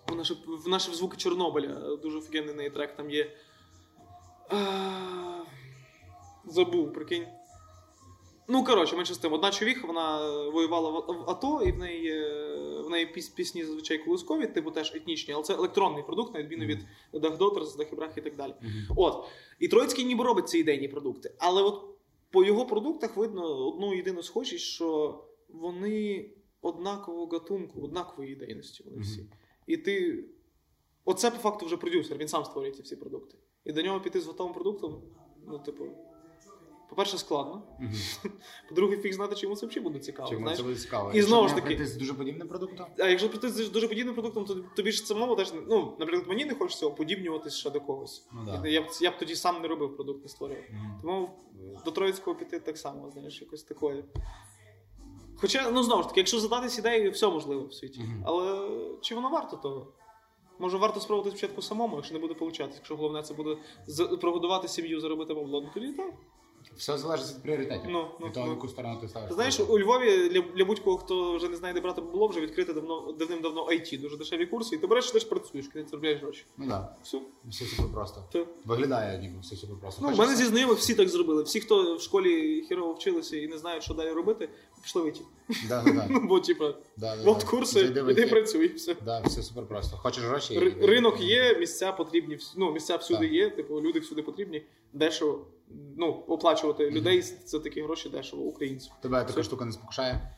Speaker 3: в наші, в наші звуки Чорнобиля е, дуже офігенний трек там є. Е, забув, прикинь. Ну, коротше, менше з тим. Одна човіха, вона воювала в АТО, і в неї, е, в неї піс- пісні зазвичай колискові, типу теж етнічні, але це електронний продукт, на відміну від Дахдотерс, Дахібрах і так далі.
Speaker 2: Мгм.
Speaker 3: От. І Троїцький ніби робить ці ідейні продукти. Але от по його продуктах видно одну єдину схожість, що вони однакового гатунку, однакової ідейності вони всі.
Speaker 2: Мгм.
Speaker 3: І ти. Оце по факту вже продюсер, він сам створює ці всі продукти. І до нього піти з готовим продуктом, ну, типу, по-перше, складно.
Speaker 2: Мгм.
Speaker 3: По-друге, фіг знати, чи йому це взагалі буде цікаво.
Speaker 2: Чому це буде цікаво?
Speaker 3: І знову ж таки-
Speaker 2: з дуже подібним продуктом?
Speaker 3: А якщо прийти з дуже подібним продуктом, то тобі ж самому теж ну, наприклад, мені не хочеться оподібнюватись ще до когось.
Speaker 2: Ну, да.
Speaker 3: Я, б, я б тоді сам не робив продукт, не створював.
Speaker 2: Мгм.
Speaker 3: Тому до Троїцького піти так само, знаєш, якось такое. Хоча, ну знову ж таки, якщо задатись ідеєю, все можливо в світі.
Speaker 2: Мгм.
Speaker 3: Але чи воно варто того? Може, варто спробувати спочатку самому, якщо не буде получатися. Якщо головне це буде прогодувати сім'ю, заробити бабло, ну тоді так.
Speaker 2: Все залежить від пріоритетів.
Speaker 3: Ну, ну,
Speaker 2: від того,
Speaker 3: ну.
Speaker 2: яку сторону ти ставиш.
Speaker 3: Знаєш, у Львові для, для будь-кого, хто вже не знає, де брати бабло, вже відкрити давно, давним-давно IT, дуже дешеві курси, і ти береш, ти ж працюєш, коли ти заробляєш гроші.
Speaker 2: Ну так.
Speaker 3: Все.
Speaker 2: Все супер просто.
Speaker 3: Ти.
Speaker 2: Виглядає ніби все супер просто.
Speaker 3: Ну, в
Speaker 2: Хочеш-
Speaker 3: мене зі знайомих всі так зробили. Всі, хто в школі хірово вчилися і не знають, що далі робити, пішли в IT.
Speaker 2: Да, да, да.
Speaker 3: Ну, бо, типа,
Speaker 2: Да, да,
Speaker 3: от
Speaker 2: да.
Speaker 3: курси,
Speaker 2: Зайди в
Speaker 3: іди
Speaker 2: IT.
Speaker 3: працюй, все.
Speaker 2: Да, все супер просто. Хочеш гроші?
Speaker 3: Ри- Ринок є, місця потрібні, вс- ну, місця всюди
Speaker 2: Так.
Speaker 3: є, типу, люди всюди потрібні. Дешево, ну, оплачувати людей за такі гроші дешево, українців.
Speaker 2: Тебе така штука не спокушає?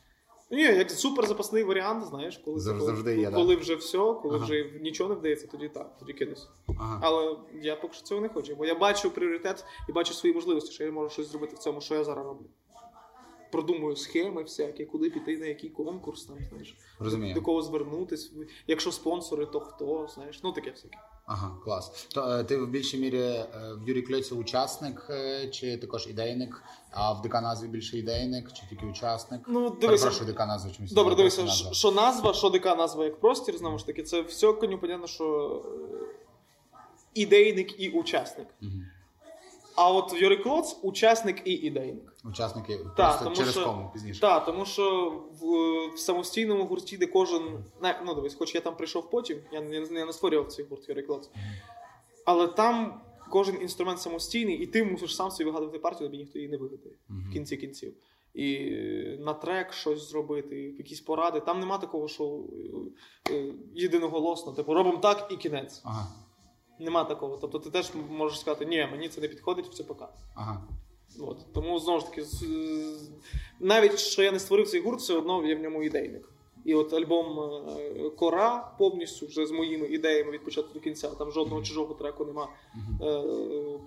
Speaker 3: Ні, як супер запасний варіант, знаєш, коли,
Speaker 2: Зав-
Speaker 3: коли,
Speaker 2: завжди є, да.
Speaker 3: вже все, коли
Speaker 2: Ага.
Speaker 3: вже нічого не вдається, тоді так, тоді кидайся.
Speaker 2: Ага.
Speaker 3: Але я поки що цього не хочу, бо я бачу пріоритет і бачу свої можливості, що я можу щось зробити в цьому, що я зараз роблю. Продумую схеми всякі, куди піти, на який конкурс, там, знаєш,
Speaker 2: Розумію.
Speaker 3: до кого звернутись. Якщо спонсори, то хто, знаєш, ну таке всяке.
Speaker 2: Ага, клас. То е, ти в більшій мірі е, в Юрій Кльоці учасник е, чи також ідейник, а в дика назві більше ідейник, чи тільки учасник?
Speaker 3: Ну, дивися.
Speaker 2: що дика назва чомусь.
Speaker 3: Добре, дивися, що назва, що дика назва як простір, знову ж таки, це все коню понятно, що ідейник і учасник.
Speaker 2: Мгм.
Speaker 3: А от Юрій Клоц учасник і ідейник.
Speaker 2: Учасники
Speaker 3: Так,
Speaker 2: просто
Speaker 3: тому
Speaker 2: через
Speaker 3: що,
Speaker 2: кому пізніше.
Speaker 3: Так, тому що в, в самостійному гурті, де кожен. не, Ну, дивись, хоч я там прийшов потім, я не, я не створював цей гурт Юрій Клоц. Але там кожен інструмент самостійний, і ти мусиш сам собі вигадувати партію, тобі ніхто її не вигадає в кінці кінців. І на трек щось зробити, якісь поради. Там нема такого, що е, е, єдиноголосно, типу, робимо так і кінець.
Speaker 2: Ага,
Speaker 3: Нема такого. Тобто ти теж можеш сказати, ні, мені це не підходить, все пока.
Speaker 2: ага.
Speaker 3: От. Тому знову ж таки, навіть що я не створив цей гурт, все одно є в ньому ідейник. І от альбом е, Кора повністю вже з моїми ідеями від початку до кінця. Там жодного чужого треку нема. Е,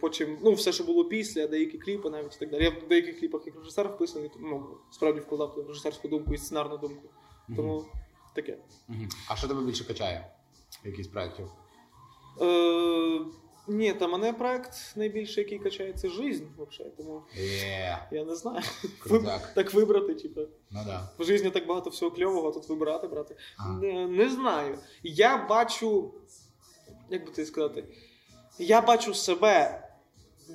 Speaker 3: Потім, ну, все, що було після, деякі кліпи навіть і так далі. Я в деяких кліпах як режисер вписаний, ну, справді вкладав режисерську думку і сценарну думку. Тому таке.
Speaker 2: А що тебе більше качає? Якісь проєктів?
Speaker 3: Е, Ні, та мене проект найбільше, який качає, це жизнь, взагалі. Тому
Speaker 2: Є,
Speaker 3: я не знаю.
Speaker 2: Крутяк.
Speaker 3: Так вибрати, типу.
Speaker 2: ну да.
Speaker 3: В житті так багато всього кльового, а тут вибирати, брати.
Speaker 2: Ага.
Speaker 3: Не, не знаю. Я бачу, як би ти сказати, я бачу себе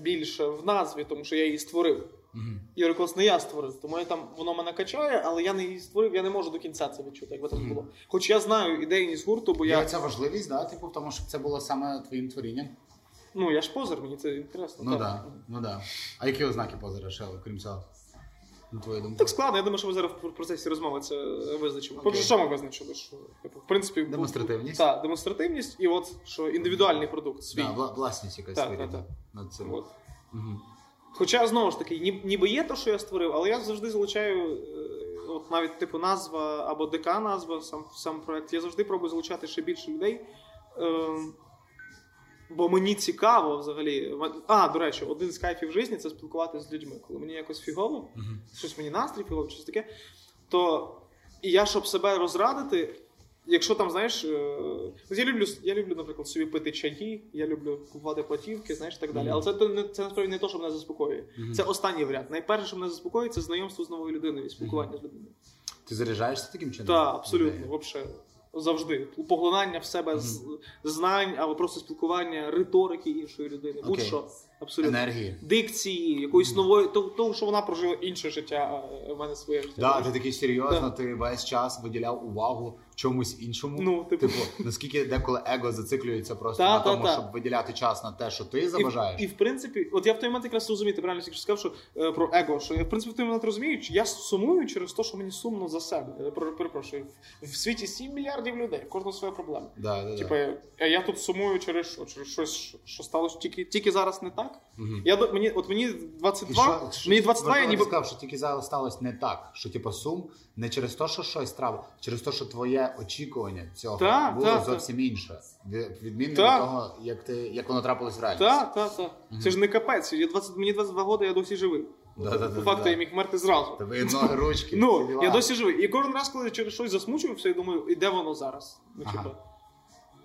Speaker 3: більше в назві, тому що я її створив.
Speaker 2: Мгм.
Speaker 3: Євроклас не я створив, тому я там воно мене качає, але я не її створив, я не можу до кінця це відчути, як би там було. Хоч я знаю ідейність гурту, бо я.
Speaker 2: ця важливість, да, типу, тому, щоб це було саме твоїм творінням.
Speaker 3: Ну я ж позер, мені це інтересно.
Speaker 2: Ну
Speaker 3: так.
Speaker 2: да, ну да. А які ознаки позера ще, крім цього? На твою думку?
Speaker 3: Так складно, я думаю, що ми зараз в процесі розмови це визначимо. Поки що ми визначили, що типу, в принципі
Speaker 2: Демонстративність?
Speaker 3: Так, демонстративність, і от що індивідуальний продукт свій.
Speaker 2: Да, вла- власність якась
Speaker 3: Так, так, так.
Speaker 2: над цим.
Speaker 3: От.
Speaker 2: Мгм.
Speaker 3: Хоча знову ж таки, ні- ніби є те, що я створив, але я завжди залучаю, е, от навіть типу назва або ДК назва, сам, сам проект, я завжди пробую залучати ще більше людей. Е, бо мені цікаво взагалі. А, до речі, один з кайфів житті це спілкуватися з людьми. Коли мені якось фігово,
Speaker 2: Мгм.
Speaker 3: щось мені настрій фігово, щось таке, то і я, щоб себе розрадити, якщо там, знаєш, е, я люблю, я люблю, наприклад, собі пити чаї, я люблю купувати платівки, знаєш, так далі. Але це, це насправді не те, що мене заспокоює. Це останній варіант. Найперше, що мене заспокоює, це знайомство з новою людиною і спілкування з людиною.
Speaker 2: Ти заряджаєшся таким чином?
Speaker 3: Так, абсолютно, взагалі. Завжди. Поглинання в себе з знань або просто спілкування, риторики іншої людини.
Speaker 2: Окей.
Speaker 3: Будь-що. Абсолютно.
Speaker 2: Енергії.
Speaker 3: Дикції, якоїсь нової, того, що вона прожила інше життя, а в мене своє життя.
Speaker 2: Да, ти такий серйозно,
Speaker 3: Да.
Speaker 2: ти весь час виділяв увагу чомусь іншому.
Speaker 3: Ну, типу.
Speaker 2: типу наскільки деколи его зациклюється просто
Speaker 3: Та,
Speaker 2: на
Speaker 3: та,
Speaker 2: тому,
Speaker 3: та.
Speaker 2: щоб виділяти час на те, що ти
Speaker 3: І,
Speaker 2: заважаєш.
Speaker 3: і в принципі, от я в той момент якраз розумію, ти правильно сказав, що е, про его, що я в принципі в той момент розумію, що я сумую через те, що мені сумно за себе. Я пер- перепрошую, в, в світі 7 мільярдів людей, кожна своя проблема.
Speaker 2: Да, да, да.
Speaker 3: Типа, а я тут сумую через що? Через щось, що- що сталося тільки, тільки зараз не так.
Speaker 2: Мгм.
Speaker 3: Я мені, от мені
Speaker 2: І що-
Speaker 3: мені
Speaker 2: що-
Speaker 3: 22, я ніби
Speaker 2: сказав, що тільки зараз сталося не так. Що типу сум не через те, що щось трапило, через те, що твоє очікування цього
Speaker 3: Та,
Speaker 2: було
Speaker 3: та, та.
Speaker 2: зовсім інше. Від- Відмінне
Speaker 3: Та.
Speaker 2: від того, як ти як воно трапилось в реальності.
Speaker 3: Так, так, так. Це ж не капець. Я 20, мені 22 роки, я досі живий.
Speaker 2: Да-да-да-да.
Speaker 3: По факту я міг мерти зразу.
Speaker 2: Тебе ноги, ручки.
Speaker 3: Ну, я досі живий. І кожен раз, коли я через щось засмучувався, я думаю, і де воно зараз? Ну,
Speaker 2: Ага.
Speaker 3: типу,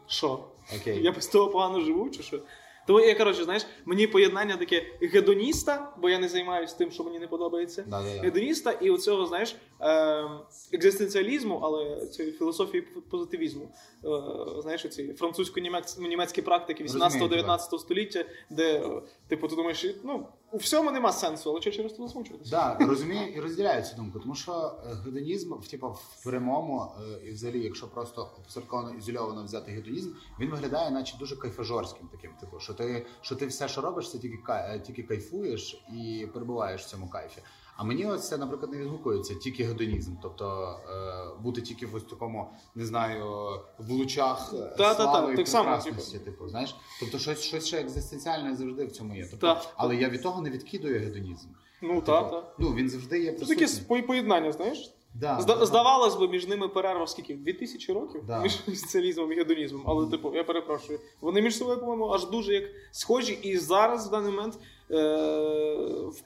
Speaker 3: що?
Speaker 2: Окей.
Speaker 3: Я без того погано живу, чи що? Тому я, коротше, знаєш, мені поєднання таке гедоніста, бо я не займаюся тим, що мені не подобається. Гедоніста і оцього, знаєш, е, екзистенціалізму, але цієї філософії позитивізму. Е, знаєш, ці французько-німецькі практики
Speaker 2: Розумію
Speaker 3: 18-19 століття, де, е, типу, ти думаєш, ну, у всьому нема сенсу, але через це засмучуватися?
Speaker 2: Да, розумію і розділяю цю думку, тому що е, гедонізм, в типу, в прямому е, і взагалі, якщо просто обсерковано ізольовано взяти гедонізм, він виглядає, наче дуже кайфажорським таким. Типу, що ти, що ти все, що робиш, це тільки е, тільки кайфуєш і перебуваєш в цьому кайфі. А мені ось це, наприклад, не відгукується тільки гедонізм, тобто е, бути тільки в ось такому, не знаю, в лучах е,
Speaker 3: Та-та-та,
Speaker 2: і
Speaker 3: так само,
Speaker 2: прекрасності, типу, знаєш, тобто щось, щось ще екзистенціальне завжди в цьому є. Тобто, але я від того не відкидую гедонізм.
Speaker 3: Ну,
Speaker 2: Типу,
Speaker 3: так, так.
Speaker 2: Ну, він завжди є
Speaker 3: Це таке поєднання, знаєш?
Speaker 2: Да,
Speaker 3: Зда-
Speaker 2: да,
Speaker 3: Здавалось би, між ними перерва скільки? 2000 років
Speaker 2: Да.
Speaker 3: між соціалізмом і гедонізмом. Але, типу, я перепрошую, вони між собою, по-моєму, аж дуже як схожі. І зараз в даний момент е- в-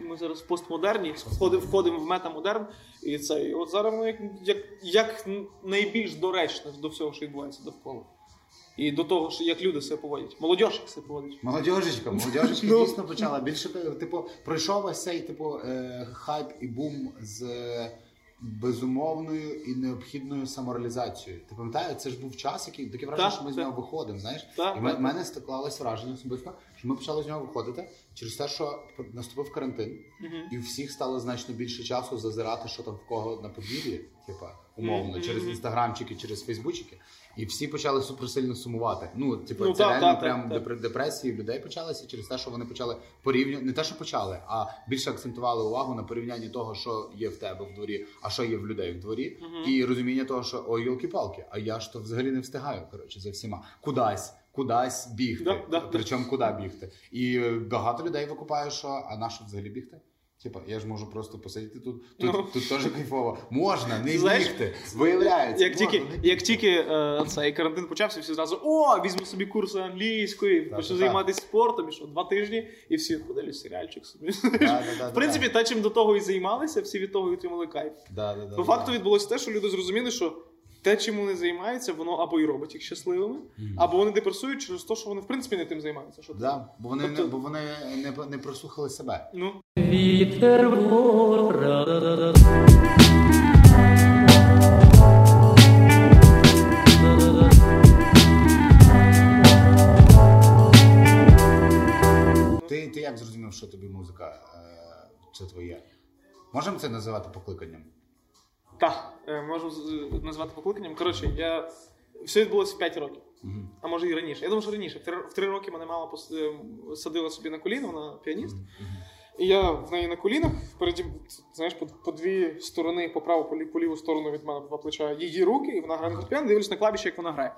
Speaker 3: ми зараз в постмодерні входимо, входимо в метамодерн. І це і от зараз воно як, як, як найбільш доречне до всього, що відбувається довкола. І до того, що як люди себе поводять. Молодь як себе поводить.
Speaker 2: Молодежечка, молодежечка
Speaker 3: Ну.
Speaker 2: дійсно почала. Більше типу, пройшов ось цей типу е, хайп і бум з безумовною і необхідною самореалізацією. Ти пам'ятаєш, це ж був час, який таке враження, що ми з нього виходимо. Знаєш, і в мене склалось враження особисто, ми почали з нього виходити через те, що наступив карантин, і у всіх стало значно більше часу зазирати, що там в кого на подвір'ї, типа умовно,
Speaker 3: Мгм,
Speaker 2: через інстаграмчики, через фейсбучики. І всі почали суперсильно сумувати. Ну, типу,
Speaker 3: Ну,
Speaker 2: це
Speaker 3: так,
Speaker 2: реально
Speaker 3: так,
Speaker 2: прям
Speaker 3: так.
Speaker 2: депресії в людей почалися через те, що вони почали порівнювати, не те, що почали, а більше акцентували увагу на порівнянні того, що є в тебе в дворі, а що є в людей в дворі, і розуміння того, що ой, йолки-палки, а я ж то взагалі не встигаю. Коротше, за всіма кудись. Кудись бігти,
Speaker 3: Да, да,
Speaker 2: причому куди бігти. І багато людей викупає, що а на що взагалі бігти? Типа, я ж можу просто посидіти тут. Тут,
Speaker 3: Ну.
Speaker 2: тут теж кайфово. Можна не
Speaker 3: Знаєш,
Speaker 2: бігти. Виявляється,
Speaker 3: Як
Speaker 2: можна
Speaker 3: тільки,
Speaker 2: не
Speaker 3: як тільки е, цей карантин почався, всі зразу о, візьму собі курси англійської,
Speaker 2: Так,
Speaker 3: почну
Speaker 2: так.
Speaker 3: займатися спортом, і що два тижні, і всі подивлюсь серіальчик собі.
Speaker 2: да,
Speaker 3: В принципі, те, чим до того і займалися, всі від того і отримали кайф.
Speaker 2: Да, да, да,
Speaker 3: По
Speaker 2: да.
Speaker 3: факту відбулося те, що люди зрозуміли, що те, чим вони займаються, воно або і робить їх щасливими, або вони депресують через те, що вони в принципі не тим займаються. Що
Speaker 2: Да, бо вони,
Speaker 3: Тобто-
Speaker 2: не, бо вони не, не прослухали себе.
Speaker 3: Ну,
Speaker 4: Вітер вора.
Speaker 2: Ти, ти як зрозумів, що тобі музика е, це твоє? Можемо це називати покликанням?
Speaker 3: Так, е, можу назвати покликанням. Коротше, я все відбулося в 5 років. А може і раніше. Я думаю, що раніше. В три, в три роки мене мама пос- е, садила собі на коліно, вона піаніст. І я в неї на колінах, впереді, знаєш, по, по дві сторони, по праву, по, лі- по ліву сторону від мене два плеча її руки, і вона грає на фортепіано, дивлюсь на клавіші, як вона грає.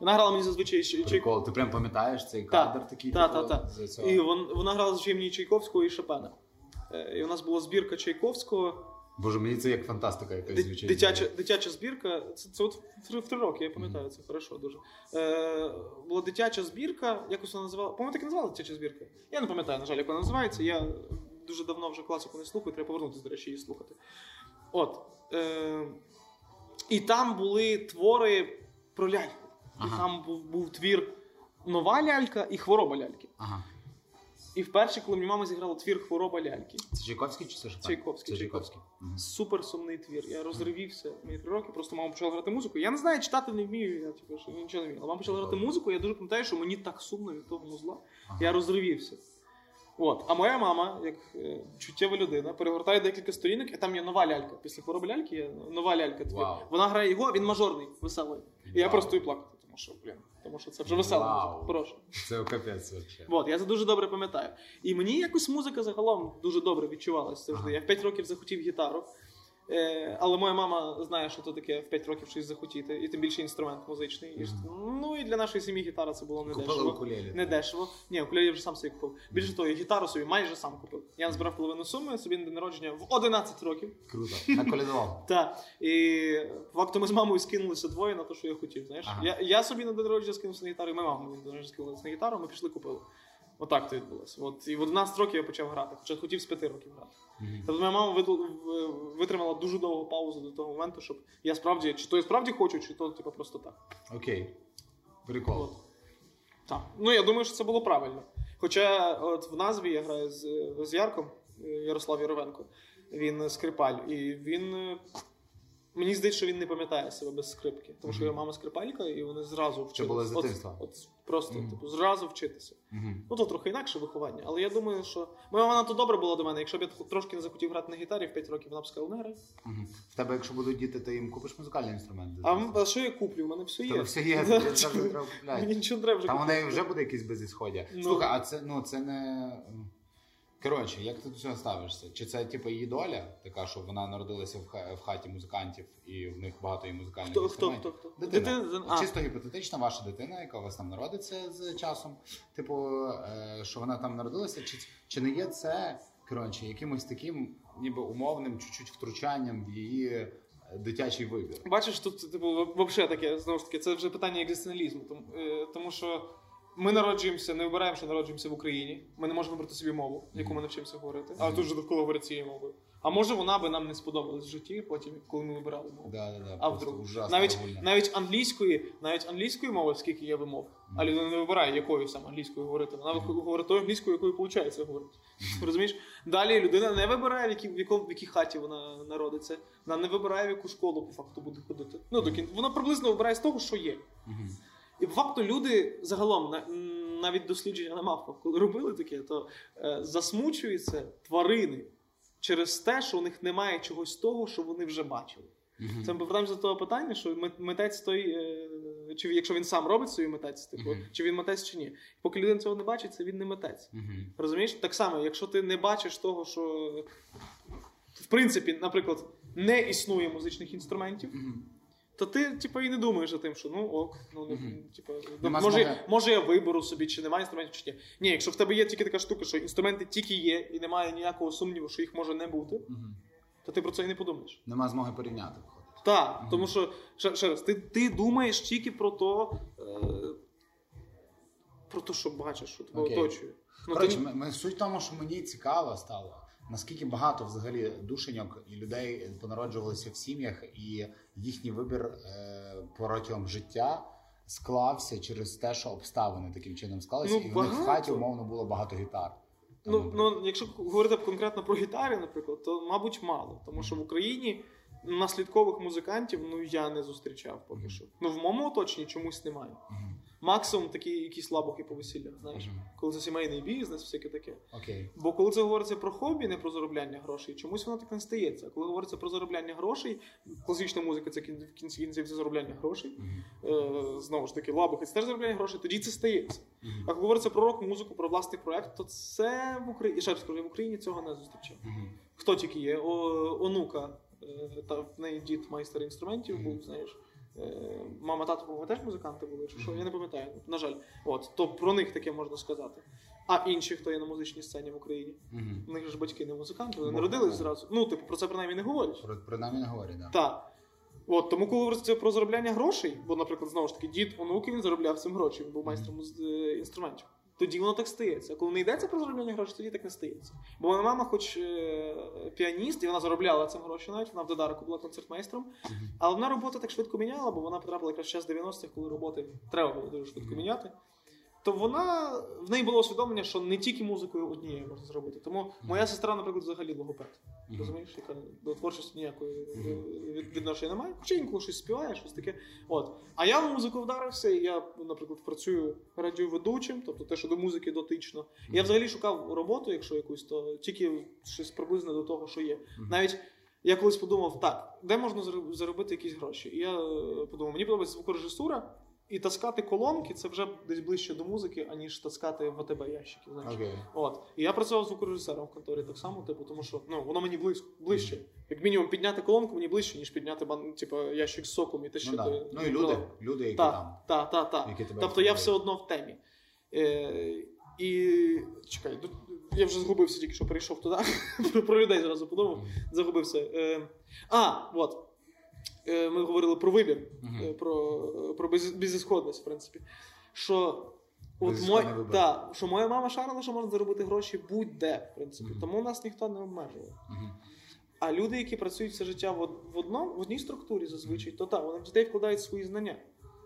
Speaker 3: Вона грала мені зазвичай.
Speaker 2: Прикол, ти прям пам'ятаєш цей кадр такий?
Speaker 3: так, так, так. І вон, вона грала зазвичай мені Чайковського і Шопена. Е, І у нас була збірка Чайковського.
Speaker 2: Боже, мені це як фантастика якась звучить.
Speaker 3: Дитяча, дитяча збірка. Це, це от в три, в три роки, я пам'ятаю, це хорошо дуже. Е, була дитяча збірка, якось вона називала. По-моєму, так і називала дитяча збірка. Я не пам'ятаю, на жаль, як вона називається. Я дуже давно вже класику не слухаю, треба повернутися, до речі, її слухати. От. Е, і там були твори про ляльку. І
Speaker 2: Ага.
Speaker 3: там був, був твір Нова лялька і хвороба ляльки.
Speaker 2: Ага.
Speaker 3: І вперше, коли мені мама зіграла твір Хвороба ляльки.
Speaker 2: Це Чайковський чи це Шопен?
Speaker 3: Чайковський,
Speaker 2: Це Чайковський. Мгм.
Speaker 3: Супер сумний твір. Я розривівся мені три роки, просто мама почала грати музику. Я не знаю, читати не вмію, я типу, що нічого не вмію. Але мама почала грати музику, я дуже пам'ятаю, що мені так сумно від того музла. Я розривівся. От. А моя мама, як е, чуттєва людина, перегортає декілька сторінок, і там є нова лялька. Після хвороби ляльки є нова лялька. твір. Вона грає його, він мажорний, веселий. І я просто і плакати, тому що, блін, тому що це вже весела. Прошу.
Speaker 2: Це капець взагалі.
Speaker 3: От, я це дуже добре пам'ятаю. І мені якось музика загалом дуже добре відчувалася завжди.
Speaker 2: Ага.
Speaker 3: Я в 5 років захотів гітару. Е, але моя мама знає, що то таке в 5 років щось захотіти, і тим більше інструмент музичний. І ну і для нашої сім'ї гітара це було не
Speaker 2: Купили
Speaker 3: дешево.
Speaker 2: укулелі.
Speaker 3: Не дешево. Ні, укулелі я вже сам собі купив. Більше того, я гітару собі майже сам купив. Я назбирав половину суми собі на день народження в 11 років.
Speaker 2: Круто. Наколядував.
Speaker 3: Так. І факту ми з мамою скинулися двоє на те, що я хотів. Знаєш,
Speaker 2: Ага.
Speaker 3: я, я собі на день народження скинувся на гітару, і моя мама на день народження скинулася на гітару, ми пішли купили. Отак то відбулося. От і в 11 років я почав грати, хоча хотів з 5 років грати. Тобто моя мама витримала дуже довгу паузу до того моменту, щоб я справді, чи то я справді хочу, чи то типу, просто так.
Speaker 2: Окей. Прикол.
Speaker 3: От. Так. Ну я думаю, що це було правильно. Хоча от в назві я граю з, з Ярком, е, Ярослав Яровенко, він скрипаль, і він. Мені здається, що він не пам'ятає себе без скрипки, тому що його мама скрипалька, і вони зразу вчилися.
Speaker 2: було з
Speaker 3: От-
Speaker 2: дитинства?
Speaker 3: От, просто,
Speaker 2: Мгм.
Speaker 3: типу, зразу вчитися.
Speaker 2: Мгм.
Speaker 3: Ну, то трохи інакше виховання, але я думаю, що моя мама то добре була до мене. Якщо б я трошки не захотів грати на гітарі в 5 років, вона б сказала, не грай.
Speaker 2: Мгм. В тебе, якщо будуть діти, ти їм купиш музикальний інструмент?
Speaker 3: А, а що я куплю? У мене все є.
Speaker 2: все є, треба.
Speaker 3: Мені нічого треба вже
Speaker 2: Там у неї вже буде якийсь безісходя.
Speaker 3: Ну.
Speaker 2: Слухай, а це ну це не. Коротше, як ти до цього ставишся? Чи це типу її доля, така, що вона народилася в, ха- в хаті музикантів і в них багато є музикальних
Speaker 3: Хто, хто, хто, хто?
Speaker 2: Дитина.
Speaker 3: Дитина- а.
Speaker 2: Чисто гіпотетична ваша дитина, яка у вас там народиться з часом. Типу, е, що вона там народилася, чи, чи не є це коротше, якимось таким, ніби умовним чуть-чуть втручанням в її е, дитячий вибір?
Speaker 3: Бачиш, тут типу, взагалі таке, знову ж таки, це вже питання екзистенціалізму. Тому, е, тому що ми народжуємося, не вибираємо, що народжуємося в Україні. Ми не можемо вибрати собі мову, яку ми навчимося говорити. А тут же довкола говорять цією мовою. А може вона би нам не сподобалась в житті, потім, коли ми вибирали мову.
Speaker 2: Да, да, да,
Speaker 3: А вдруг навіть,
Speaker 2: огульно.
Speaker 3: навіть англійської, навіть англійської мови, скільки є вимов, а людина не вибирає, якою саме англійською говорити. Вона вих- говорить тою англійською, якою виходить говорити. Розумієш? Далі людина не вибирає, в якій, в, якому, в якій хаті вона народиться. Вона не вибирає, в яку школу по факту буде ходити. Ну, до кін... Вона приблизно вибирає з того, що є.
Speaker 2: Мгм.
Speaker 3: І по факту люди загалом, навіть дослідження на мавпах, коли робили таке, то е, засмучуються тварини через те, що у них немає чогось того, що вони вже бачили.
Speaker 2: Мгм.
Speaker 3: Це ми повертаємося до того питання, що митець той, е, чи якщо він сам робить свою митець, типу,
Speaker 2: Мгм.
Speaker 3: чи він митець чи ні. Поки людина цього не бачить, це він не митець.
Speaker 2: Мгм.
Speaker 3: Розумієш? Так само, якщо ти не бачиш того, що в принципі, наприклад, не існує музичних інструментів. То ти, типу, і не думаєш за тим, що ну ок, ну
Speaker 2: Мгм.
Speaker 3: типу, може, може я виберу собі, чи немає інструментів, чи ні. Ні, якщо в тебе є тільки така штука, що інструменти тільки є, і немає ніякого сумніву, що їх може не бути,
Speaker 2: Мгм.
Speaker 3: то ти про це і не подумаєш.
Speaker 2: Нема змоги порівняти. виходить.
Speaker 3: Так, тому що ще, ще раз, ти, ти думаєш тільки про то, е, про те, що бачиш, що тебе
Speaker 2: Окей.
Speaker 3: оточує. Ну,
Speaker 2: Коротше,
Speaker 3: ти,
Speaker 2: ми, ми, суть в тому, що мені цікаво стало. Наскільки багато взагалі душеньок і людей понароджувалися в сім'ях, і їхній вибір е, протягом життя склався через те, що обставини таким чином склалися,
Speaker 3: Ну,
Speaker 2: і в них в хаті умовно було багато гітар. Там,
Speaker 3: Ну, ну, якщо говорити конкретно про гітари, наприклад, то мабуть мало. Тому що в Україні наслідкових музикантів ну я не зустрічав поки що. Ну в моєму оточенні чомусь немає. Максимум такі якісь лабухи по весіллях, знаєш,
Speaker 2: Мгм.
Speaker 3: коли це сімейний бізнес, всяке таке.
Speaker 2: Окей.
Speaker 3: Бо коли це говориться про хобі, не про заробляння грошей, чомусь воно так не стається. Коли говориться про заробляння грошей, класична музика це в кінці кінців це заробляння грошей.
Speaker 2: Мгм.
Speaker 3: Е, знову ж таки, лабухи це теж заробляння грошей, тоді це стається.
Speaker 2: Мгм.
Speaker 3: А коли говориться про рок-музику, про власний проект, то це в Україні. Ще раз скажу, в Україні цього не зустрічав. Хто тільки є? О, онука, е, та в неї дід майстер інструментів був, знаєш. Е, Мама, тато, по-моєму, теж музиканти були, чи що? Я не пам'ятаю, на жаль. От, то про них таке можна сказати. А інші, хто є на музичній сцені в Україні,
Speaker 2: Мгм.
Speaker 3: у них ж батьки не музиканти, вони народились зразу. Ну, типу, про це принаймні не говорять.
Speaker 2: Про, принаймні не говорять, да.
Speaker 3: Так. От, тому, коли говориться про заробляння грошей, бо, наприклад, знову ж таки, дід онуки він заробляв цим гроші, він був майстром е, інструментів. Тоді воно так стається. Коли не йдеться про заробляння грошей, тоді так не стається. Бо моя мама, хоч е, піаніст, і вона заробляла цим гроші навіть, вона в Додарку була концертмейстром, але вона роботу так швидко міняла, бо вона потрапила якраз час 90-х, коли роботи треба було дуже швидко міняти. То вона в неї було усвідомлення, що не тільки музикою однією можна зробити. Тому моя сестра, наприклад, взагалі логопед. Розумієш, яка до творчості ніякої відношення немає. Хоча інколи щось співає, щось таке. От. А я в музику вдарився, і я, наприклад, працюю радіоведучим, тобто те, що до музики дотично. Я взагалі шукав роботу, якщо якусь, то тільки щось приблизне до того, що є. Навіть я колись подумав, так, де можна зароб- заробити якісь гроші? І я е, подумав, мені подобається звукорежисура, і таскати колонки це вже десь ближче до музики, аніж таскати в АТБ ящики. Знаєш.
Speaker 2: Окей.
Speaker 3: От. І я працював звукорежисером в конторі так само, типу, тому що ну, воно мені близько, ближче. Як мінімум підняти колонку мені ближче, ніж підняти бан, типу, ящик з соком і те, що
Speaker 2: Ну, да. ну і люди, люди, які
Speaker 3: Так,
Speaker 2: там.
Speaker 3: так, так, так.
Speaker 2: Які тебе
Speaker 3: Тобто я все одно в темі. Е, і чекай, я вже згубився, тільки що перейшов туди. про, про людей зразу подумав. Загубився. Е, а, от. Е, ми говорили про вибір,
Speaker 2: Мгм.
Speaker 3: е, про, про безісходність, в принципі. Що от мой, та, що моя мама шарила, що можна заробити гроші будь-де, в принципі.
Speaker 2: Мгм.
Speaker 3: Тому нас ніхто не обмежує.
Speaker 2: Мгм.
Speaker 3: А люди, які працюють все життя в, в, одному, в одній структурі зазвичай, то так, вони в дітей вкладають свої знання.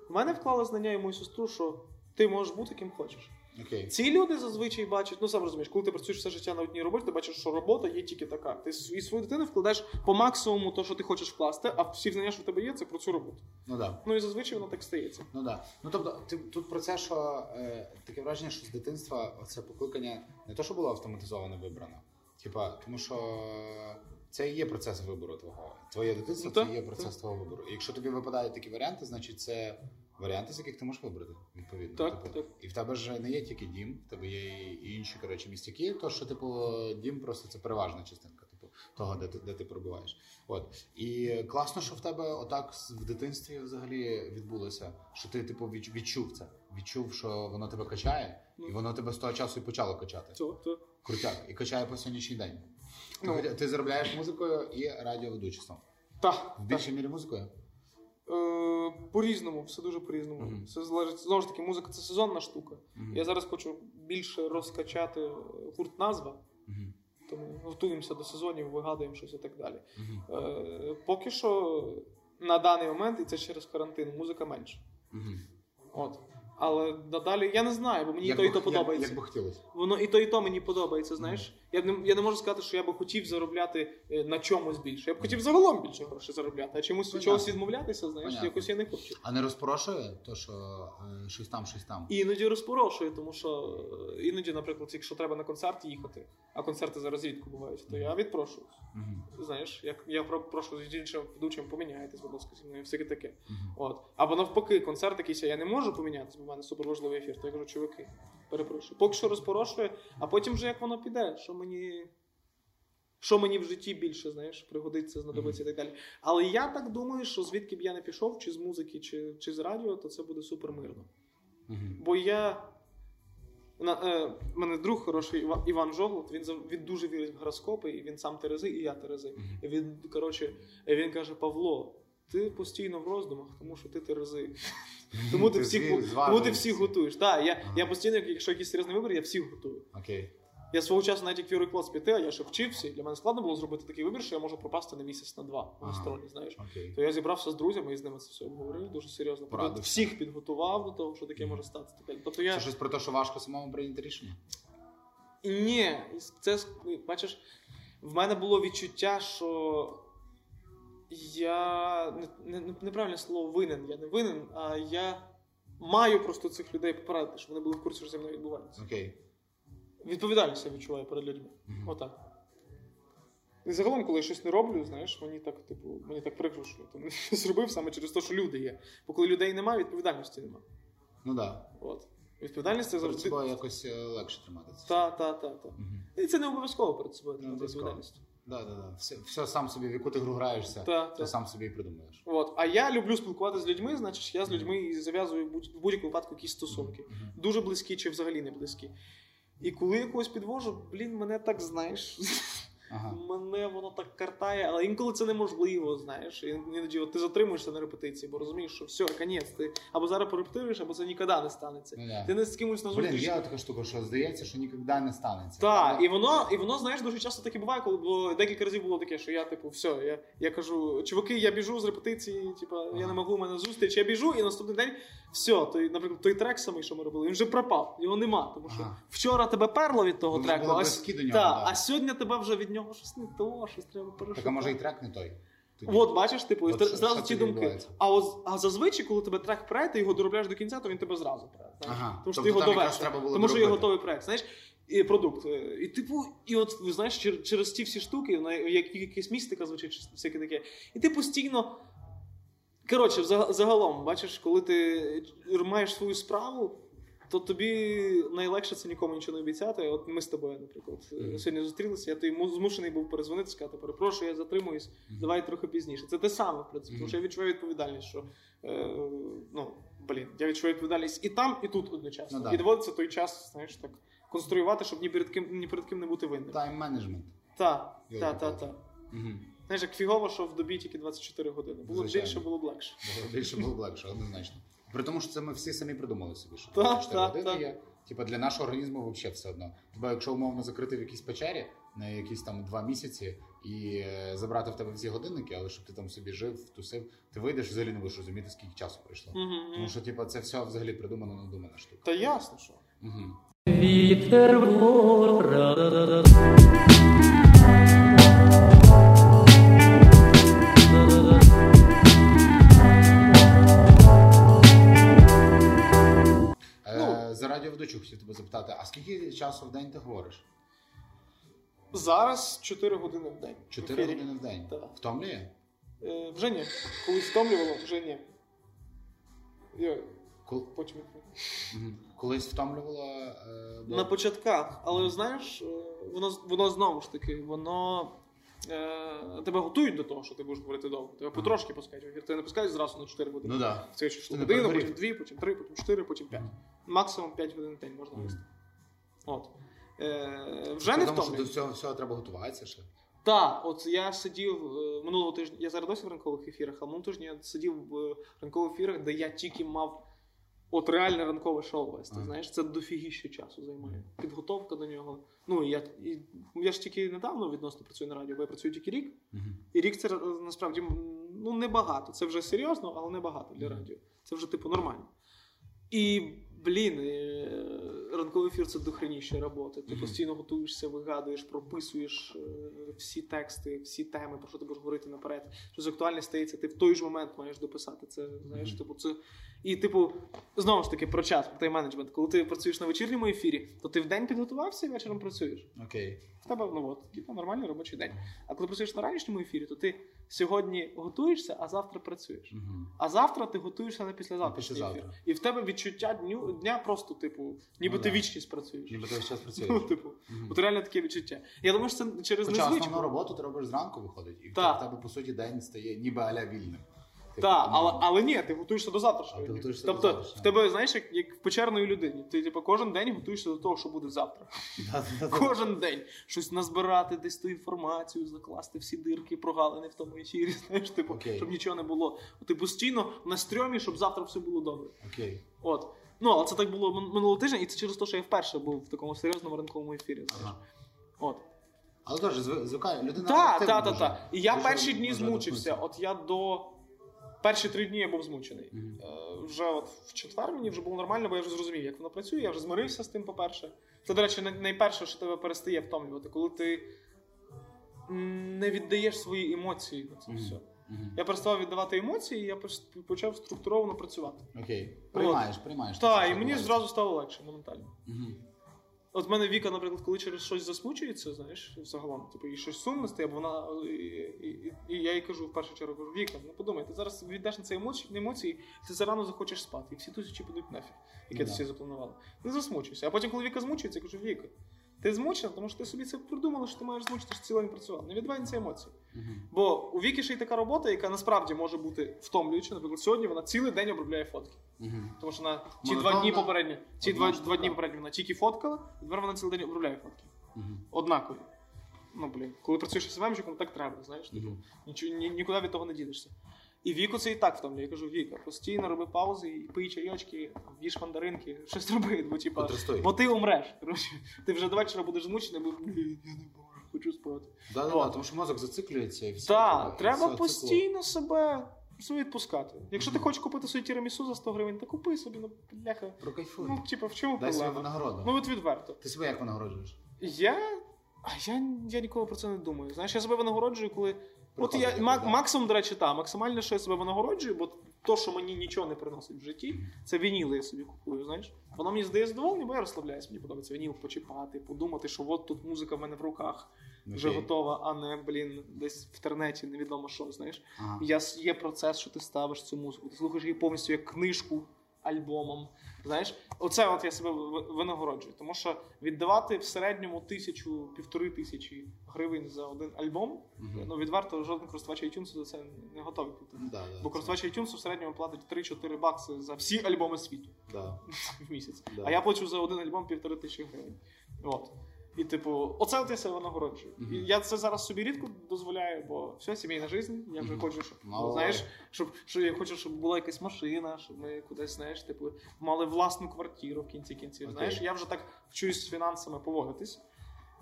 Speaker 3: В мене вклали знання і мою сестру, що ти можеш бути ким хочеш.
Speaker 2: Окей.
Speaker 3: Ці люди зазвичай бачать, ну сам розумієш, коли ти працюєш все життя на одній роботі, ти бачиш, що робота є тільки така. Ти і свою дитину вкладаєш по максимуму то, що ти хочеш вкласти, а всі знання, що в тебе є, це про цю роботу.
Speaker 2: Ну да.
Speaker 3: Ну і зазвичай воно так стається.
Speaker 2: Ну да. Ну тобто, ти тут про це, що е, таке враження, що з дитинства це покликання не то, що було автоматизовано вибрано. Типа, тому що це і є процес вибору твого. Твоє дитинство
Speaker 3: Ну,
Speaker 2: це і є процес твого вибору. І якщо тобі випадають такі варіанти, значить це варіанти, з яких ти можеш вибрати, відповідно.
Speaker 3: Так,
Speaker 2: типу,
Speaker 3: так.
Speaker 2: І в тебе ж не є тільки дім, в тебе є і інші коротше містяки. То що, типу, дім просто це переважна частинка, типу, того, де ти де ти пробуваєш. От і класно, що в тебе отак в дитинстві взагалі відбулося, що ти типу відчув це, відчув, що воно тебе качає, і воно тебе з того часу і почало качати.
Speaker 3: Це, це.
Speaker 2: Крутяк, і качає по сьогоднішній день.
Speaker 3: Ну.
Speaker 2: Ти, заробляєш музикою і радіоведучеством.
Speaker 3: Та,
Speaker 2: В більшій мірі музикою.
Speaker 3: Е, по-різному, все дуже по-різному.
Speaker 2: Мгм.
Speaker 3: Все залежить знову ж таки, музика це сезонна штука.
Speaker 2: Мгм.
Speaker 3: Я зараз хочу більше розкачати е, гурт назва,
Speaker 2: Мгм.
Speaker 3: тому готуємося до сезонів, вигадуємо щось і так далі. Е, поки що на даний момент, і це через карантин, музика менше. От. Але надалі я не знаю, бо мені і
Speaker 2: Як
Speaker 3: то і то
Speaker 2: як-
Speaker 3: подобається.
Speaker 2: Як би хотілося.
Speaker 3: Воно і то, і то мені подобається, знаєш. Я не, я не можу сказати, що я би хотів заробляти е, на чомусь більше. Я б хотів загалом більше грошей заробляти, а чомусь від чогось відмовлятися, знаєш,
Speaker 2: Понятно.
Speaker 3: якось я не хочу.
Speaker 2: А не розпорошує то, що е, щось там, щось там.
Speaker 3: І іноді розпорошує, тому що е, іноді, наприклад, якщо треба на концерт їхати, а концерти зараз рідко бувають, то я відпрошуюсь.
Speaker 2: Мгм.
Speaker 3: Знаєш, як я про- прошу з іншим ведучим поміняйтесь, будь ласка, зі мною, всяке таке.
Speaker 2: Мгм.
Speaker 3: От. Або навпаки, концерт якийсь, я не можу помінятися, бо в мене суперважливий ефір. То я кажу, чуваки, перепрошую. Поки що розпорошує, а потім вже як воно піде, що мені. Що мені в житті більше, знаєш, пригодиться, знадобиться і так далі. Але я так думаю, що звідки б я не пішов, чи з музики, чи, чи з радіо, то це буде супермирно.
Speaker 2: Мгм.
Speaker 3: Бо я. На, е, мене друг хороший Іва- Іван Жоглот, він, він дуже вірить в гороскопи, і він сам Терези, і я Терези. І він, коротше, він каже: Павло, ти постійно в роздумах, тому що ти Терези. Тому ти всіх, тому ти всіх готуєш. Так, я, я постійно, якщо якийсь серйозний вибір, я всіх готую.
Speaker 2: Окей.
Speaker 3: Я свого часу навіть як віру клас піти, а я ще вчився, і для мене складно було зробити такий вибір, що я можу пропасти на місяць на два в
Speaker 2: Ага.
Speaker 3: гастролі, знаєш.
Speaker 2: Окей.
Speaker 3: То я зібрався з друзями і з ними це все обговорив дуже серйозно. Тобто всіх підготував до того, що таке може статися. Тобто я
Speaker 2: Це щось про те, що важко самому прийняти рішення.
Speaker 3: ні, це бачиш, в мене було відчуття, що я не, не, неправильне слово винен. Я не винен, а я маю просто цих людей попередити, щоб вони були в курсі, що зі мною відбувається.
Speaker 2: Окей.
Speaker 3: Відповідальність я відчуваю перед людьми. Отак. І загалом, коли я щось не роблю, знаєш, мені так, типу, мені так прикро, що я там зробив саме через те, що люди є. Бо коли людей немає, відповідальності немає.
Speaker 2: Ну так.
Speaker 3: От. Відповідальність це
Speaker 2: Перед
Speaker 3: завжди.
Speaker 2: собою якось е, легше тримати це.
Speaker 3: Та, та, та, та.
Speaker 2: Мгм.
Speaker 3: І це не обов'язково перед собою тримати відповідальність.
Speaker 2: Да, да, да. Все, все сам собі, в яку ти гру граєшся,
Speaker 3: Та,
Speaker 2: то
Speaker 3: та.
Speaker 2: сам собі і придумаєш.
Speaker 3: От. А я люблю спілкуватися з людьми, значить, я з людьми і зав'язую в будь- в будь-якому випадку якісь стосунки.
Speaker 2: Мгм.
Speaker 3: Дуже близькі чи взагалі не близькі. І коли я когось підвожу, блін, мене так знаєш.
Speaker 2: Ага.
Speaker 3: Мене воно так картає, але інколи це неможливо, знаєш. Іноді от ти затримуєшся на репетиції, бо розумієш, що все, конець, ти або зараз порепетируєш, або це ніколи не станеться.
Speaker 2: Ну, да.
Speaker 3: Ти не з кимось на
Speaker 2: Блін, є така штука, що здається, що ніколи не станеться.
Speaker 3: Так, і воно, і воно, знаєш, дуже часто таке буває, коли було декілька разів було таке, що я, типу, все, я, я кажу, чуваки, я біжу з репетиції, типу, я не можу, у мене зустріч, я біжу, і наступний день все, той, наприклад, той трек самий, що ми робили, він вже пропав, його нема. Тому що
Speaker 2: Ага.
Speaker 3: вчора тебе перло від того треку, а, та,
Speaker 2: да.
Speaker 3: а сьогодні тебе вже від нього щось не то, щось треба перешукати.
Speaker 2: Так, а може і трек не той. Тоді.
Speaker 3: От, бачиш, типу,
Speaker 2: От що-
Speaker 3: зразу
Speaker 2: що
Speaker 3: ці думки. А, от, а зазвичай, коли тебе трек пре, ти його доробляєш до кінця, то він тебе зразу пре.
Speaker 2: Ага.
Speaker 3: Тому що
Speaker 2: Тобто
Speaker 3: ти його довершив. Тому що є готовий проект. Знаєш, і продукт. Е, І типу, і от знаєш, через ті всі штуки, на як якась містика звучить, всяке таке. І ти постійно. Коротше, загалом, бачиш, коли ти маєш свою справу, то тобі найлегше це нікому нічого не обіцяти. От ми з тобою, наприклад,
Speaker 2: Мгм.
Speaker 3: сьогодні зустрілися, я тобі му- змушений був перезвонити, сказати, перепрошую, я затримуюсь,
Speaker 2: Мгм.
Speaker 3: давай трохи пізніше. Це те саме, в принципі, тому що я відчуваю відповідальність, що е, ну, блін, я відчуваю відповідальність і там, і тут одночасно.
Speaker 2: Ну да.
Speaker 3: І доводиться той час, знаєш, так конструювати, щоб ні перед ким ні перед ким не бути винним.
Speaker 2: Тайм-менеджмент.
Speaker 3: Так,
Speaker 2: Я
Speaker 3: так,
Speaker 2: так.
Speaker 3: Знаєш, як фігово, що в добі тільки 24 години. Було б
Speaker 2: Звичайно.
Speaker 3: більше, було б легше.
Speaker 2: Більше було б легше, однозначно. При тому, що це ми всі самі придумали собі, що
Speaker 3: Так,
Speaker 2: 24
Speaker 3: так,
Speaker 2: години
Speaker 3: так.
Speaker 2: є. Типа для нашого організму взагалі все одно. Тобто, якщо умовно закрити в якійсь печері на якісь там два місяці і е, забрати в тебе всі годинники, але щоб ти там собі жив, тусив, ти вийдеш взагалі не будеш розуміти, скільки часу пройшло.
Speaker 3: Мгм.
Speaker 2: Тому що, типа, це все взагалі придумано, надумана штука.
Speaker 3: Та ясно, що.
Speaker 2: Угу.
Speaker 4: Вітер
Speaker 2: радіоведучу хотів тебе запитати, а скільки часу в день ти говориш?
Speaker 3: Зараз 4 години в день.
Speaker 2: Чотири
Speaker 3: В ефірі.
Speaker 2: години в день.
Speaker 3: Так.
Speaker 2: Втомлює?
Speaker 3: Е, вже ні. Колись втомлювало, вже ні. Я
Speaker 2: Кол-
Speaker 3: потім.
Speaker 2: Колись втомлювало. Е, бо-
Speaker 3: На початках, але знаєш, е, воно, воно знову ж таки, воно. Е, тебе готують до того, що ти будеш говорити довго. Тебе потрошки пускають. Тебе не пускають зразу на 4 години.
Speaker 2: Ну так.
Speaker 3: Це
Speaker 2: Ти
Speaker 3: число годину, потім 2, потім 3, потім 4, потім 5. Максимум 5 годин в день можна вести. От. Е, вже не
Speaker 2: Тому що до
Speaker 3: втомлює.
Speaker 2: всього, всього треба готуватися ще.
Speaker 3: Так, от я сидів е, минулого тижня, я зараз досі в ранкових ефірах, а минулого тижня я сидів в е, ранкових ефірах, де я тільки мав от реальне ранкове шоу вести.
Speaker 2: Ага.
Speaker 3: Знаєш, це дофігіще часу займає. Підготовка до нього. Ну, і я, і, я ж тільки недавно відносно працюю на радіо, бо я працюю тільки рік. І рік це е, насправді м, ну, небагато. Це вже серйозно, але небагато для радіо. Це вже типу нормально. І, блін, е, ранковий ефір це дохреніще роботи. Ти постійно готуєшся, вигадуєш, прописуєш е, всі тексти, всі теми, про що ти будеш говорити наперед. Щось актуальне стається, ти в той же момент маєш дописати це. Знаєш, типу, це. І, типу, знову ж таки, про час, про тайм-менеджмент. Коли ти працюєш на вечірньому ефірі, то ти в день підготувався і вечором працюєш.
Speaker 2: Окей.
Speaker 3: В тебе ну от, типу, нормальний робочий день. А коли працюєш на ранішньому ефірі, то ти сьогодні готуєшся, а завтра працюєш.
Speaker 2: Угу.
Speaker 3: А завтра ти готуєшся на післязавтрашній
Speaker 2: післязавтра.
Speaker 3: ефір. І в тебе відчуття дню дня просто, типу, ніби
Speaker 2: Ну
Speaker 3: ти
Speaker 2: да.
Speaker 3: вічність працюєш.
Speaker 2: Ніби ти весь час
Speaker 3: Ну,
Speaker 2: працюєш.
Speaker 3: типу,
Speaker 2: угу.
Speaker 3: от реально таке відчуття. Я думаю, що це через
Speaker 2: Хоча
Speaker 3: незвичку.
Speaker 2: основну роботу ти робиш зранку виходить, і в тебе, по суті, день стає ніби аля вільним. Типу,
Speaker 3: Так,
Speaker 2: ну,
Speaker 3: але, але ні, ти готуєшся до завтрашнього.
Speaker 2: Ти
Speaker 3: дня. тобто,
Speaker 2: завтрашнього.
Speaker 3: в тебе, знаєш, як, як в печерної людині. Ти типу, кожен день готуєшся до того, що буде завтра. Кожен день щось назбирати, десь ту інформацію, закласти всі дирки, прогалини в тому ефірі, знаєш, типу,
Speaker 2: Окей.
Speaker 3: щоб нічого не було. Ти постійно на стрьомі, щоб завтра все було добре.
Speaker 2: Окей.
Speaker 3: От. Ну, але це так було мин- минулого тижня, і це через те, що я вперше був в такому серйозному ранковому ефірі. знаєш.
Speaker 2: Ага.
Speaker 3: От.
Speaker 2: Але теж зв- звикає, людина.
Speaker 3: Так, так, так, І я перші дні змучився. От я до. Перші три дні я був змучений. Е, вже от в четвер мені вже було нормально, бо я вже зрозумів, як воно працює, я вже змирився з тим, по-перше. Це, до речі, найперше, що тебе перестає втомлювати, коли ти не віддаєш свої емоції на це
Speaker 2: Мгм.
Speaker 3: все.
Speaker 2: Мгм.
Speaker 3: Я перестав віддавати емоції, і я почав структуровано працювати.
Speaker 2: Окей. Приймаєш, приймаєш.
Speaker 3: Так, і мені зразу стало легше моментально. От в мене Віка, наприклад, коли через щось засмучується, знаєш, загалом, типу, і щось сумне стає, бо вона. І, і, і, і я їй кажу в першу чергу, кажу, Віка, ну подумай, ти зараз віддаш на це емоції, емоції, ти зарано захочеш спати, і всі тусячі підуть нафіг, яке
Speaker 2: Ну
Speaker 3: ти всі запланували. Не засмучуйся. А потім, коли Віка змучується, я кажу, Віка, ти змучена, тому що ти собі це придумала, що ти маєш змучити, що цілий день працював. Не це емоції. Бо у Віки ще й така робота, яка насправді може бути втомлююча. Наприклад, сьогодні вона цілий день обробляє фотки.
Speaker 2: Мгм.
Speaker 3: Тому що вона
Speaker 2: Монотонна.
Speaker 3: два дні попередні,
Speaker 2: Одна
Speaker 3: два, два дні попередні вона тільки фоткала, і тепер вона цілий день обробляє фотки.
Speaker 2: Мгм.
Speaker 3: Однакові. Ну, блін, коли працюєш СММщиком, так треба, знаєш. Нічого, ні, нікуди від того не ділишся. І віку це і так втомлює. Я кажу, Віка, постійно роби паузи і пий чайочки, їж мандаринки, щось роби, бо типа. Бо ти умреш. Коротше, ти вже до вечора будеш змучений, бо блін, я не можу, хочу спати.
Speaker 2: Да, да, тому що мозок зациклюється і все.
Speaker 3: Так, треба
Speaker 2: все, цикло.
Speaker 3: постійно себе, себе відпускати. Якщо ти хочеш купити собі тірамісу за 100 гривень, то купи собі, ну, бляха.
Speaker 2: Прокайфуй.
Speaker 3: Ну, типу, в чому
Speaker 2: Дай собі
Speaker 3: проблема?
Speaker 2: винагороду.
Speaker 3: Ну, от відверто.
Speaker 2: Ти себе як винагороджуєш?
Speaker 3: Я. А я, я ніколи про це не думаю. Знаєш, я себе винагороджую, коли. От я мак- максимум, до речі, та, максимально, що я себе винагороджую, бо то, що мені нічого не приносить в житті, це вініли я собі купую, знаєш. Воно мені здає задоволення, бо я розслабляюсь. Мені подобається вініл почіпати, подумати, що от тут музика в мене в руках вже готова, а не, блін, десь в інтернеті, невідомо що, знаєш.
Speaker 2: Ага.
Speaker 3: Я, є процес, що ти ставиш цю музику, ти слухаєш її повністю як книжку альбомом. Знаєш, оце от я себе винагороджую. Тому що віддавати в середньому тисячу, півтори тисячі гривень за один альбом,
Speaker 2: Мгм.
Speaker 3: ну відверто жоден користувач iTunes за це не готовий платити.
Speaker 2: Да, да,
Speaker 3: Бо
Speaker 2: це-
Speaker 3: користувач iTunes в середньому платить 3-4 бакси за всі альбоми світу
Speaker 2: Да.
Speaker 3: в місяць.
Speaker 2: Да.
Speaker 3: А я плачу за один альбом півтори тисячі гривень. От. І, типу, оце от я себе нагороджую.
Speaker 2: Мгм.
Speaker 3: І я це зараз собі рідко дозволяю, бо все, сімейна життя. Я вже
Speaker 2: Мгм.
Speaker 3: хочу, щоб ну,
Speaker 2: Мало.
Speaker 3: знаєш, щоб, що я хочу, щоб була якась машина, щоб ми кудись, знаєш, типу, мали власну квартиру в кінці кінців.
Speaker 2: Окей.
Speaker 3: Знаєш, я вже так вчусь з фінансами поводитись.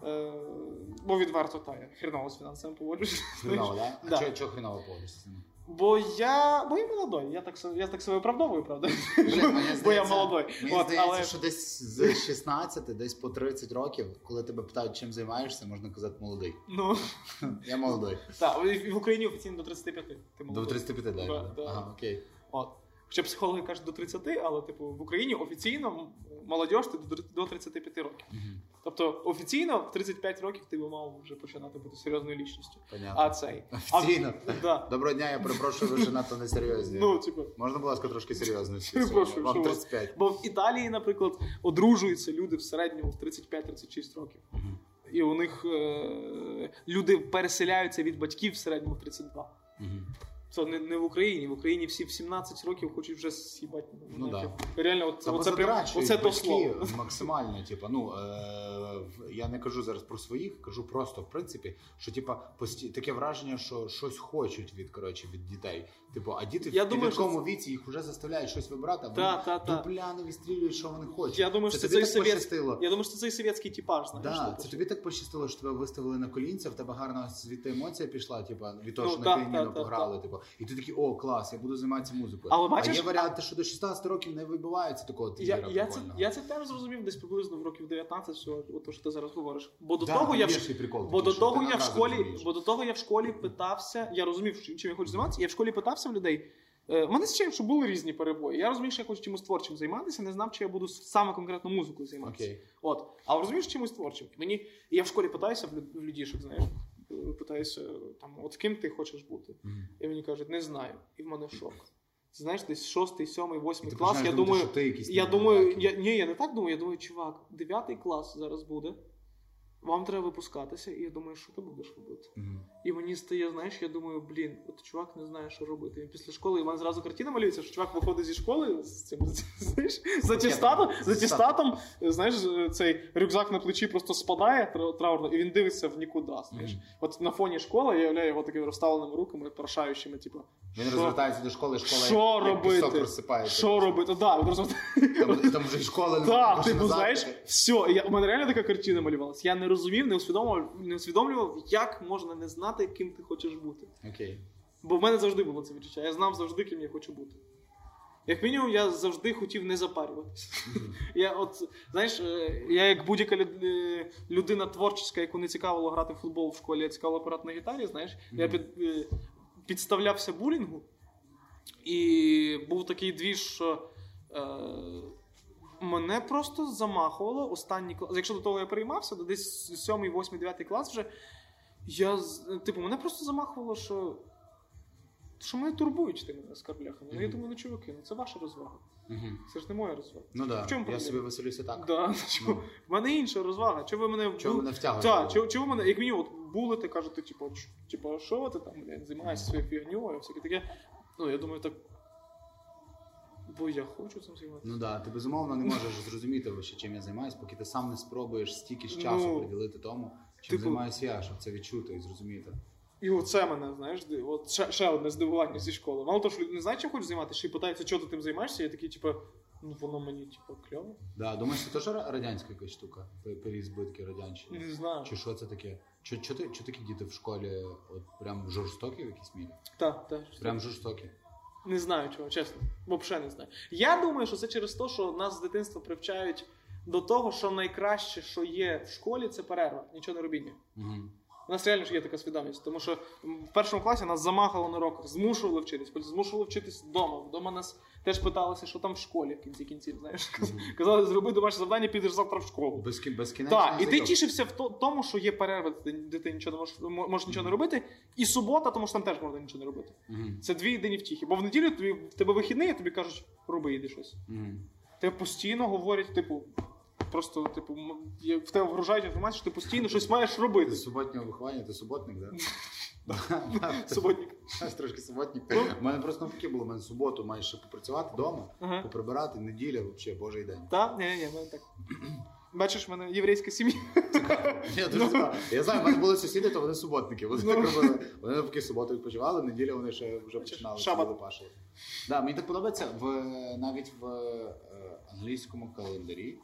Speaker 3: Е, бо відверто та я хреново з фінансами поводжусь.
Speaker 2: Хреново, да? А
Speaker 3: Да.
Speaker 2: чого- чого хреново поводишся?
Speaker 3: Бо я. Бо я молодой. Я так, я так себе оправдовую, правда?
Speaker 2: Вже,
Speaker 3: Бо я молодой.
Speaker 2: Мені
Speaker 3: От,
Speaker 2: здається,
Speaker 3: але...
Speaker 2: що десь з 16, десь по 30 років, коли тебе питають, чим займаєшся, можна казати молодий.
Speaker 3: Ну,
Speaker 2: Я молодий.
Speaker 3: так, в Україні офіційно до 35. Ти
Speaker 2: До 35
Speaker 3: так.
Speaker 2: да?
Speaker 3: да.
Speaker 2: Ага, окей.
Speaker 3: От. Хоча психологи кажуть до 30, але типу в Україні офіційно молодь ти до, до 35 років.
Speaker 2: Мгм.
Speaker 3: Тобто офіційно в 35 років ти би мав вже починати бути серйозною лічністю.
Speaker 2: Понятно.
Speaker 3: А цей.
Speaker 2: Офіційно.
Speaker 3: А, да.
Speaker 2: Доброго дня, я перепрошую, ви вже надто несерйозні.
Speaker 3: Ну, типу.
Speaker 2: Можна, будь ласка, трошки Вам? 35.
Speaker 3: Бо в Італії, наприклад, одружуються люди в середньому в 35-36 років.
Speaker 2: Мгм.
Speaker 3: І у них е- люди переселяються від батьків в середньому в 32.
Speaker 2: Мгм.
Speaker 3: Це не, не в Україні. В Україні всі в 17 років хочуть вже з'їбати.
Speaker 2: Ну да.
Speaker 3: Реально, от,
Speaker 2: Та
Speaker 3: оце, прям, оце то слово.
Speaker 2: максимально. Типу, ну е, я не кажу зараз про своїх, кажу просто в принципі, що типа пості... таке враження, що щось хочуть від коротше від дітей. Типу, а діти
Speaker 3: Я
Speaker 2: в
Speaker 3: думаю, що
Speaker 2: віці їх вже заставляють щось вибирати, а вони
Speaker 3: Та, та, та.
Speaker 2: дупляно відстрілюють, що вони хочуть.
Speaker 3: Я думаю, що це
Speaker 2: тобі
Speaker 3: цей
Speaker 2: так
Speaker 3: совєт-
Speaker 2: пощастило.
Speaker 3: Я думаю, що це цей совєтський типаж, знаєш.
Speaker 2: Да,
Speaker 3: типу,
Speaker 2: це тобі так пощастило, що тебе виставили на колінця, в тебе гарна звідти емоція пішла, типу, від того,
Speaker 3: Ну,
Speaker 2: що
Speaker 3: так,
Speaker 2: на піаніно пограли, типу, і ти такий, о, клас, я буду займатися музикою.
Speaker 3: Але
Speaker 2: а є варіанти, що до 16 років не вибивається такого
Speaker 3: Я,
Speaker 2: тигра
Speaker 3: я, це, я це теж зрозумів десь приблизно в років 19, всього, от то, що ти зараз говориш. Бо до
Speaker 2: Да,
Speaker 3: того я в
Speaker 2: прикол
Speaker 3: бо до того я в школі, бо до того я в школі питався, я розумів, чим я хочу займатися. Я в школі питався в людей. Е, мене з чим, що були різні перебої. Я розумів, що я хочу чимось творчим займатися, не знав, чи я буду саме конкретно музикою займатися.
Speaker 2: Окей.
Speaker 3: От. А розумієш чимось творчим. Мені я в школі питаюся в людішок, знаєш. Питаюся, там, от ким ти хочеш бути.
Speaker 2: Мгм.
Speaker 3: І мені кажуть, не знаю. І в мене шок. Знаєш, десь шостий, сьомий, восьмий
Speaker 2: Ти
Speaker 3: клас. Я
Speaker 2: думати,
Speaker 3: думаю,
Speaker 2: ти якийсь
Speaker 3: я думаю, я, ні, я не так думаю. Я думаю, чувак, дев'ятий клас зараз буде. вам треба випускатися, і я думаю, що ти будеш робити.
Speaker 2: Мгм.
Speaker 3: І мені стає, знаєш, я думаю, блін, от чувак не знає, що робити. Він після школи, і в мене зразу картина малюється, що чувак виходить зі школи з цим знаєш, з атестатом, з атестатом, знаєш, цей рюкзак на плечі просто спадає тра- траурно, і він дивиться в нікуди. Знаєш.
Speaker 2: Мгм.
Speaker 3: От на фоні школи я являю його такими розставленими руками, прошаючими, типу,
Speaker 2: Він розвертається до школи, школа
Speaker 3: що
Speaker 2: як
Speaker 3: робити?
Speaker 2: пісок розсипається.
Speaker 3: Що робити? Да,
Speaker 2: Там, там вже і школи не
Speaker 3: Так,
Speaker 2: можна
Speaker 3: типу, знаєш, все, я, у мене реально така картина малювалася. Я не розумів, не усвідомлював, не усвідомлював, як можна не знати, ким ти хочеш бути.
Speaker 2: Окей.
Speaker 3: Бо в мене завжди було це відчуття. Я знав завжди, ким я хочу бути. Як мінімум, я завжди хотів не запарюватися. Я от, знаєш, е, я як будь-яка е, людина творча, яку не цікавило грати в футбол в школі, я цікавило апарат на гітарі, знаєш, я під, е, підставлявся булінгу, і був такий двіж, що е, мене просто замахувало останній клас. Якщо до того я переймався, то десь 7, 8, 9 клас вже. Я, типу, мене просто замахувало, що, що мене турбують тими оскарбляхами. Ну, я думаю, ну чуваки, ну це ваша розвага.
Speaker 2: Мгм.
Speaker 3: Це ж не моя розвага.
Speaker 2: Ну
Speaker 3: В чому
Speaker 2: я
Speaker 3: проблема?
Speaker 2: собі веселюся так.
Speaker 3: Да, ну, чому? В мене інша розвага. Чого ви мене
Speaker 2: Чого мене втягуєте?
Speaker 3: Так, чого, чого мене, як мінімум, от булите, кажете, типу, типу, що ти там, блядь, займаєшся своєю фігньою, всяке таке. Ну, я думаю, так. Бо я хочу цим займатися.
Speaker 2: Ну да, ти безумовно не можеш зрозуміти, чим я займаюся, поки ти сам не спробуєш стільки ж часу
Speaker 3: Ну,
Speaker 2: приділити тому, чим
Speaker 3: типу-
Speaker 2: займаюся я, щоб це відчути і зрозуміти.
Speaker 3: І оце мене, знаєш, от ще, ще одне здивування зі школи. Мало того, що люди не знають, чим хочуть займатися, ще й питаються, чого ти тим займаєшся, я такий, типу, ну воно мені, типу, кльово.
Speaker 2: Да, думаєш, це теж радянська якась штука? Пе- Переізбитки радянщини?
Speaker 3: Не знаю.
Speaker 2: Чи що це таке? Чо, чо, ти, чо такі діти в школі от прям жорстокі в якійсь мірі?
Speaker 3: Так, так.
Speaker 2: Прям жорстокі.
Speaker 3: Не знаю чого, чесно. Взагалі не знаю. Я думаю, що це через те, що нас з дитинства привчають до того, що найкраще, що є в школі, це перерва, нічого не робіння.
Speaker 2: Угу.
Speaker 3: У нас реально ж є така свідомість, тому що в першому класі нас замахало на уроках, змушували вчитись, змушували вчитись вдома. Вдома нас теж питалися, що там в школі в кінці кінців, знаєш. Казали, зроби домашнє завдання, підеш завтра в школу.
Speaker 2: Без, безкінечно.
Speaker 3: Так, і ти тішився в тому, що є перерва, де ти, нічого не можеш, можеш нічого не робити, і субота, тому що там теж можна нічого не робити.
Speaker 2: Угу.
Speaker 3: Це дві єдині втіхи. Бо в неділю тобі, в тебе вихідний, а тобі кажуть, роби іди щось. Тебе постійно говорять, типу, просто, типу, в тебе вгружають інформацію, що ти постійно щось маєш робити.
Speaker 2: з суботнього виховання, ти суботник, да?
Speaker 3: Суботник.
Speaker 2: Трошки суботник.
Speaker 3: Ну.
Speaker 2: У мене просто навпаки було, у мене суботу маєш ще попрацювати вдома, поприбирати, неділя, взагалі, божий день.
Speaker 3: Так? Ні, ні, так. Бачиш, в мене єврейська сім'я.
Speaker 2: Я дуже цікаво. Я знаю, в мене були сусіди, то вони суботники. Вони
Speaker 3: Ну.
Speaker 2: так робили. Вони навпаки суботу відпочивали, неділя вони ще вже починали лопашили. Да, мені так подобається в навіть в е, англійському календарі.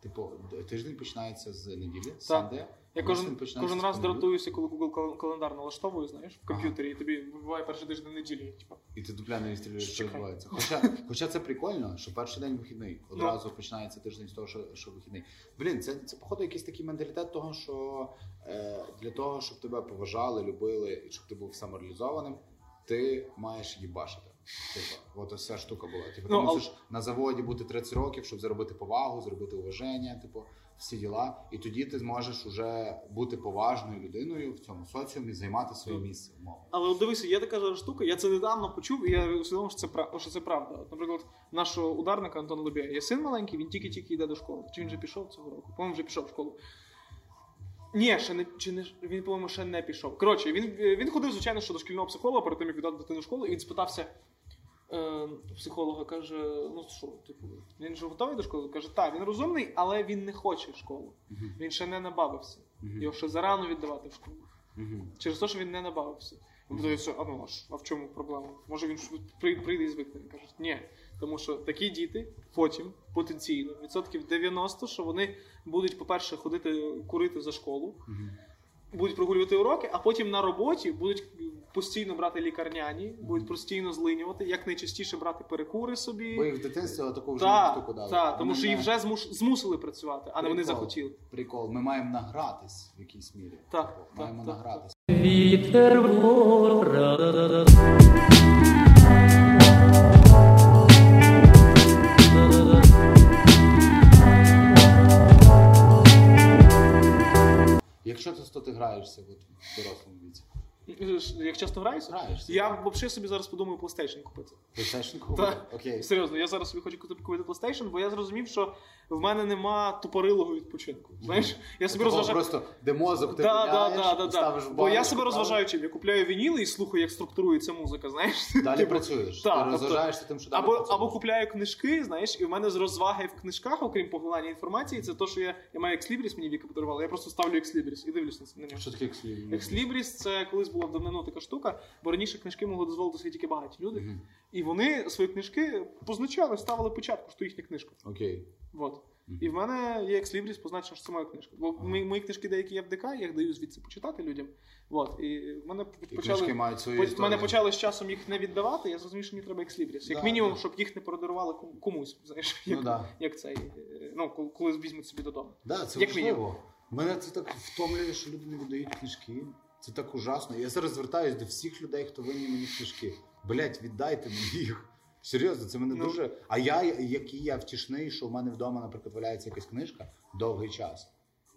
Speaker 2: Типу, тиждень починається з неділі, Sunday.
Speaker 3: Я кожен, кожен раз дратуюся, коли Google календар налаштовую, знаєш, в
Speaker 2: Ага.
Speaker 3: комп'ютері, і тобі вибиває перший тиждень неділі. Типу.
Speaker 2: І ти дупля не відстрілюєш, що відбувається. Хоча, хоча це прикольно, що перший день вихідний.
Speaker 3: Ну.
Speaker 2: Одразу починається тиждень з того, що, що вихідний. Блін, це, це походу якийсь такий менталітет того, що е, для того, щоб тебе поважали, любили і щоб ти був самореалізованим, ти маєш їбашити. Типу, от ось ця штука була. Типу, ти
Speaker 3: Ну, а-
Speaker 2: мусиш на заводі бути 30 років, щоб заробити повагу, зробити уваження, типу, всі діла. І тоді ти зможеш уже бути поважною людиною в цьому соціумі, займати своє місце умовно.
Speaker 3: Але от дивися, є така ж штука, я це недавно почув, і я усвідомив, що це прав- що це правда. От, наприклад, нашого ударника Антона Лобія є син маленький, він тільки-тільки йде до школи. Чи він вже пішов цього року? По-моєму, вже пішов в школу. Ні, ще не чи не він, по-моєму, ще не пішов. Коротше, він, він ходив, звичайно, що до шкільного психолога перед тим, як віддати дитину в школу, і він спитався е, психолога, каже: ну що, типу, він же готовий до школи? Каже, так, він розумний, але він не хоче в школу.
Speaker 2: Мгм.
Speaker 3: Він ще не набавився.
Speaker 2: Мгм.
Speaker 3: Його ще зарано віддавати в школу. Через те, що він не набавився. Він питається, а ну а в чому проблема? Може він прийде і звикне. Він каже, ні. Тому що такі діти потім потенційно відсотків 90, що вони будуть, по-перше, ходити курити за школу. Будуть прогулювати уроки, а потім на роботі будуть постійно брати лікарняні, будуть постійно злинювати, як найчастіше брати перекури собі.
Speaker 2: Бо їх в дитинстві таку вже штуку дали.
Speaker 3: так, тому що їх вже змуш- змусили працювати, а не вони захотіли.
Speaker 2: Прикол, ми маємо награтись в якійсь мірі.
Speaker 3: Так, так,
Speaker 2: маємо
Speaker 3: так,
Speaker 2: награтись.
Speaker 4: Вітер
Speaker 2: Якщо це то ти граєшся от, в дорослому віці.
Speaker 3: Як часто?
Speaker 2: Граєшся,
Speaker 3: Я взагалі собі зараз подумаю PlayStation купити.
Speaker 2: PlayStation
Speaker 3: Так.
Speaker 2: купити? Окей.
Speaker 3: Серйозно, я зараз собі хочу купити PlayStation, бо я зрозумів, що в мене нема тупорилого відпочинку. Знаєш, я собі розважаю.
Speaker 2: просто, де мозок ти
Speaker 3: Да, да, да, да,
Speaker 2: ставиш в
Speaker 3: Бо я себе розважаю чим. Я купляю вініли і слухаю, як структурується музика, знаєш.
Speaker 2: Далі
Speaker 3: Типу,
Speaker 2: працюєш. ти
Speaker 3: тобто-
Speaker 2: розважаєшся тим, що далі
Speaker 3: Або, або купляю книжки, знаєш, і в мене з розваги в книжках, окрім поглинання інформації, це те, що я, я маю Екслібріс, мені Віка подарувала. Я просто ставлю Екслібріс і дивлюсь на, на нього.
Speaker 2: Що таке екслібріс?
Speaker 3: Екслібріс це колись була в давнину така штука, бо раніше книжки могли дозволити собі тільки багаті люди.
Speaker 2: Мгм.
Speaker 3: І вони свої книжки позначали, ставили печатку, що їхня книжка.
Speaker 2: Окей.
Speaker 3: Вот. І в мене є екслібріс, позначено, що це моя книжка. Бо мої, мої книжки деякі є в ДК, я їх даю звідси почитати людям. Вот. І в мене
Speaker 2: І
Speaker 3: почали.
Speaker 2: мають свою
Speaker 3: По- мене почали з часом їх не віддавати, я зрозумів, що мені треба екслібріс. Як
Speaker 2: Да,
Speaker 3: мінімум,
Speaker 2: да.
Speaker 3: щоб їх не подарували комусь, знаєш,
Speaker 2: Ну
Speaker 3: як,
Speaker 2: да.
Speaker 3: як цей, е, ну, коли- візьмуть собі додому.
Speaker 2: Да, це
Speaker 3: Як
Speaker 2: важливо. Мене це так втомлює, що люди не видають книжки. Це так ужасно. Я зараз звертаюсь до всіх людей, хто винні мені книжки. Блять, віддайте мені їх. Серйозно, це мене
Speaker 3: Ну.
Speaker 2: дуже. А я, який я втішний, що в мене вдома, наприклад, валяється якась книжка довгий час.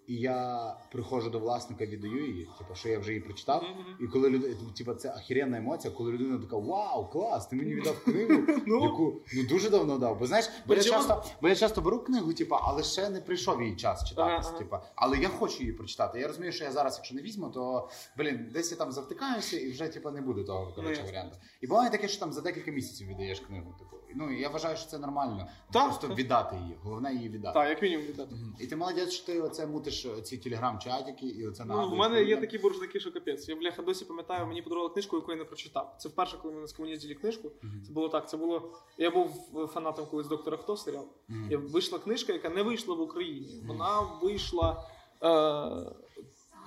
Speaker 2: І я приходжу до власника, віддаю її, типу, що я вже її прочитав. І коли люди, типу, це ахіренна емоція, коли людина така Вау, клас, ти мені віддав книгу,
Speaker 3: Ну.
Speaker 2: яку ну дуже давно дав. Бо знаєш, бо я часто, бо я часто беру книгу, типу, але ще не прийшов її час
Speaker 3: ага.
Speaker 2: Типу, але я хочу її прочитати. Я розумію, що я зараз, якщо не візьму, то блін, десь я там завтикаюся і вже типу, не буде того коротше
Speaker 3: Ну,
Speaker 2: варіанту. І буває таке, що там за декілька місяців віддаєш книгу. Типу. Ну я вважаю, що це нормально. Просто віддати її. Головне її віддати.
Speaker 3: Так, як мінімум віддати.
Speaker 2: І ти молодець, що ти оце мутиш ці телеграм-чатики і оце
Speaker 3: Ну, в мене є такі боржники, що капець. Я бляха досі пам'ятаю, мені подарували книжку, яку я не прочитав. Це вперше, коли ми з комунізді книжку. Це було так. Це було. Я був фанатом колись доктора Хто серіал. І вийшла книжка, яка не вийшла в Україні. Вона вийшла. Е-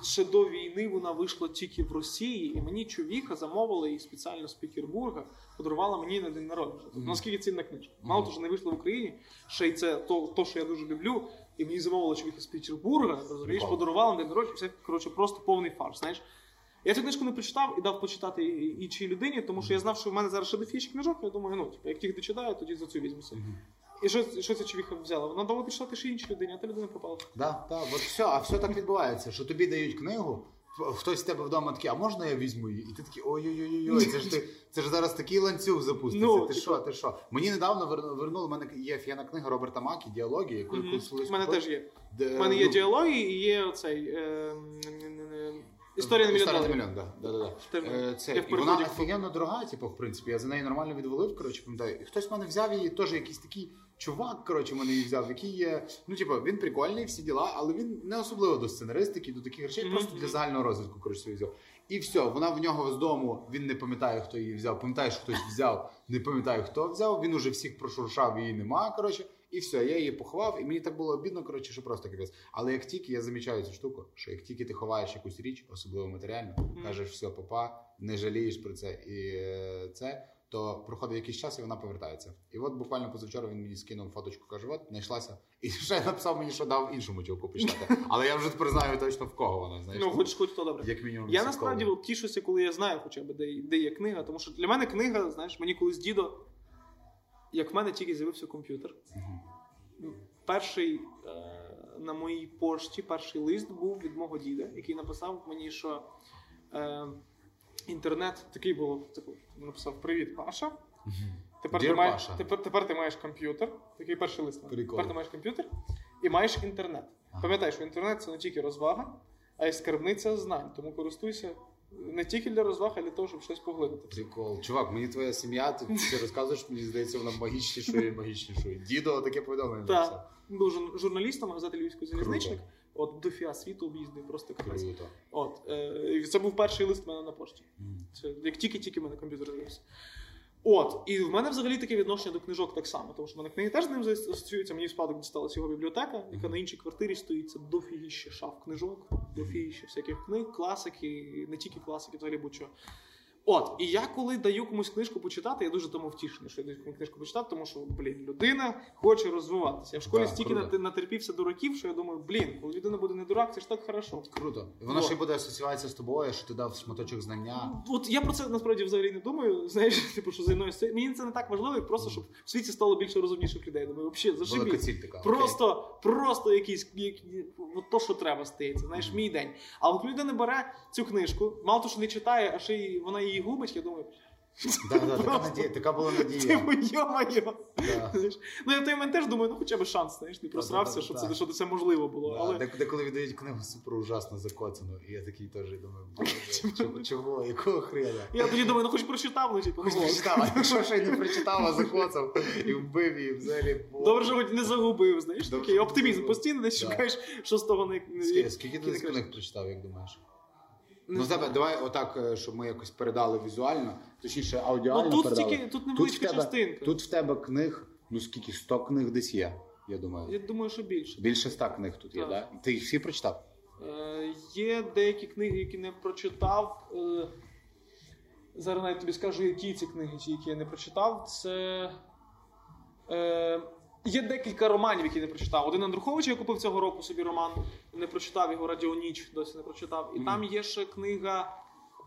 Speaker 3: Ще до війни вона вийшла тільки в Росії, і мені чувіха замовила її спеціально з Петербурга, подарувала мені на день народження. Тобто, Наскільки цінна книжка. Мало того, що не вийшла в Україні, ще й це то, то, що я дуже люблю. І мені замовили чоловіка з Петербурга, розумієш, подарували день народження. все коротше просто повний фарш. Знаєш, я цю книжку не прочитав і дав почитати іншій людині, тому що я знав, що в мене зараз ще дофіч книжок. Я думаю, ну типу, як тих дочитаю, тоді за цю візьмуся. І що, що ця човіха взяла? Вона дала почитати ще іншій людині, а та людина пропала.
Speaker 2: Да, да, от все, а все так відбувається, що тобі дають книгу, хтось з тебе вдома такий, а можна я візьму її? І ти такий ой-ой-ой, це ж ти, це ж зараз такий ланцюг запуститься.
Speaker 3: Ну,
Speaker 2: ти
Speaker 3: типу.
Speaker 2: що, ти що? Мені недавно вер- вернули, в мене є офігенна книга Роберта Макі, діалоги, яку колись
Speaker 3: У мене теж є. У мене є
Speaker 2: ну,
Speaker 3: діалоги і є оцей. Історія на мільйон
Speaker 2: Історія на мільйон, да. Да, да, да. Е, Це,
Speaker 3: в
Speaker 2: і вона офігенно дорога, типу, в принципі. Я за неї нормально відвалив, коротше, пам'ятаю. І хтось в мене взяв її, теж якийсь такий чувак, коротше, в мене її взяв, який є. Ну, типу, він прикольний, всі діла, але він не особливо до сценаристики, до таких речей,
Speaker 3: Мгм.
Speaker 2: просто для загального розвитку, коротше, собі взяв. І все, вона в нього з дому, він не пам'ятає, хто її взяв. Пам'ятає, що хтось взяв, не пам'ятаю, хто взяв. Він уже всіх прошуршав, її нема. Коротше, і все, я її поховав, і мені так було обідно, коротше, що просто капець. Але як тільки я замічаю цю штуку, що як тільки ти ховаєш якусь річ, особливо матеріальну, кажеш, все, папа, не жалієш про це і е, це. То проходить якийсь час і вона повертається. І от буквально позавчора він мені скинув фоточку, каже: от знайшлася. І ще написав мені, що дав іншому чоловіку почитати. Але я вже тепер знаю точно в кого вона. Знаєш,
Speaker 3: Ну, хоч хоч то добре.
Speaker 2: як мінімум.
Speaker 3: Я насправді тішуся, коли я знаю хоча б, де, де є книга, тому що для мене книга, знаєш, мені колись дідо, як в мене тільки з'явився комп'ютер. Перший е, на моїй пошті, перший лист був від мого діда, який написав мені, що е, інтернет такий був, типу, написав: Привіт, Паша. Тепер ти,
Speaker 2: Паша.
Speaker 3: тепер, тепер ти маєш комп'ютер. Такий перший лист.
Speaker 2: Прикол.
Speaker 3: Тепер ти маєш комп'ютер і маєш інтернет. Пам'ятай, що інтернет це не тільки розвага, а й скарбниця знань. Тому користуйся не тільки для розваг, а для того, щоб щось поглибити.
Speaker 2: Прикол. Чувак, мені твоя сім'я, ти, ти розказуєш, мені здається, вона магічнішою і магічнішою. Дідо таке повідомлення.
Speaker 3: Так, був журналістом, журналістом газети Львівський залізничник. От до фіа світу об'їздив, просто капець.
Speaker 2: Круто.
Speaker 3: От е, це був перший лист в мене на пошті. Це як тільки-тільки мене комп'ютер з'явився. От, і в мене взагалі таке відношення до книжок так само, тому що в мене книги теж з ним асоціюються. Мені в спадок дісталася його бібліотека, яка на іншій квартирі стоїть. Це дофігіще шаф книжок, дофігіще всяких книг, класики, не тільки класики, взагалі будь-що. От, і я коли даю комусь книжку почитати, я дуже тому втішений, що я даю комусь книжку почитати, тому що, блін, людина хоче розвиватися. Я в школі
Speaker 2: Да,
Speaker 3: стільки
Speaker 2: круто.
Speaker 3: натерпівся дураків, що я думаю, блін, коли людина буде не дурак, це ж так хорошо.
Speaker 2: Круто. І
Speaker 3: Вот.
Speaker 2: ще й буде асоціюватися з тобою, що ти дав шматочок знання.
Speaker 3: От я про це насправді взагалі не думаю. Знаєш, типу, що зі мною. Мені це не так важливо, як просто щоб в світі стало більше розумніших людей. Думаю, взагалі, зашибіть.
Speaker 2: ціль така.
Speaker 3: Просто, просто якийсь як, от то, що треба стається. Знаєш, мій день. А от людина бере цю книжку, мало того, що не читає, а ще й вона її губить. Я думаю,
Speaker 2: Да, да, така, надія, така була надія.
Speaker 3: йо-моє.
Speaker 2: Да.
Speaker 3: Ну я в той момент теж думаю, ну хоча б шанс, знаєш, не просрався,
Speaker 2: да,
Speaker 3: що
Speaker 2: да.
Speaker 3: це що це можливо було.
Speaker 2: Да,
Speaker 3: Але
Speaker 2: де- Деколи віддають книгу супер ужасно закоцану, і я такий теж думаю, боже, чого- якого хрена?
Speaker 3: я тоді думаю, ну хоч прочитав, ну типу,
Speaker 2: Хоч прочитав, а якщо ще й не прочитав, а закоцав і вбив її взагалі.
Speaker 3: Добре, що хоч не загубив, знаєш, такий оптимізм. Постійно десь
Speaker 2: Да.
Speaker 3: шукаєш, що з того не
Speaker 2: Скільки, ти
Speaker 3: не
Speaker 2: книг прочитав, як думаєш? Ну,
Speaker 3: знаю.
Speaker 2: давай отак, е, щоб ми якось передали візуально, точніше аудіально
Speaker 3: Ну, тут
Speaker 2: передали.
Speaker 3: тільки- тут невеличка
Speaker 2: тебе,
Speaker 3: частинка.
Speaker 2: Тут в тебе книг, ну скільки, 100 книг десь є, я думаю.
Speaker 3: Я думаю, що більше.
Speaker 2: Більше 100 книг тут є,
Speaker 3: Так.
Speaker 2: так? Да? Ти їх всі прочитав?
Speaker 3: Е, є деякі книги, які не прочитав. Е, зараз навіть тобі скажу, які ці книги, які я не прочитав. Це. Е, є декілька романів, які не прочитав. Один Андрухович я купив цього року собі роман, не прочитав його Радіоніч, досі не прочитав. І там є ще книга.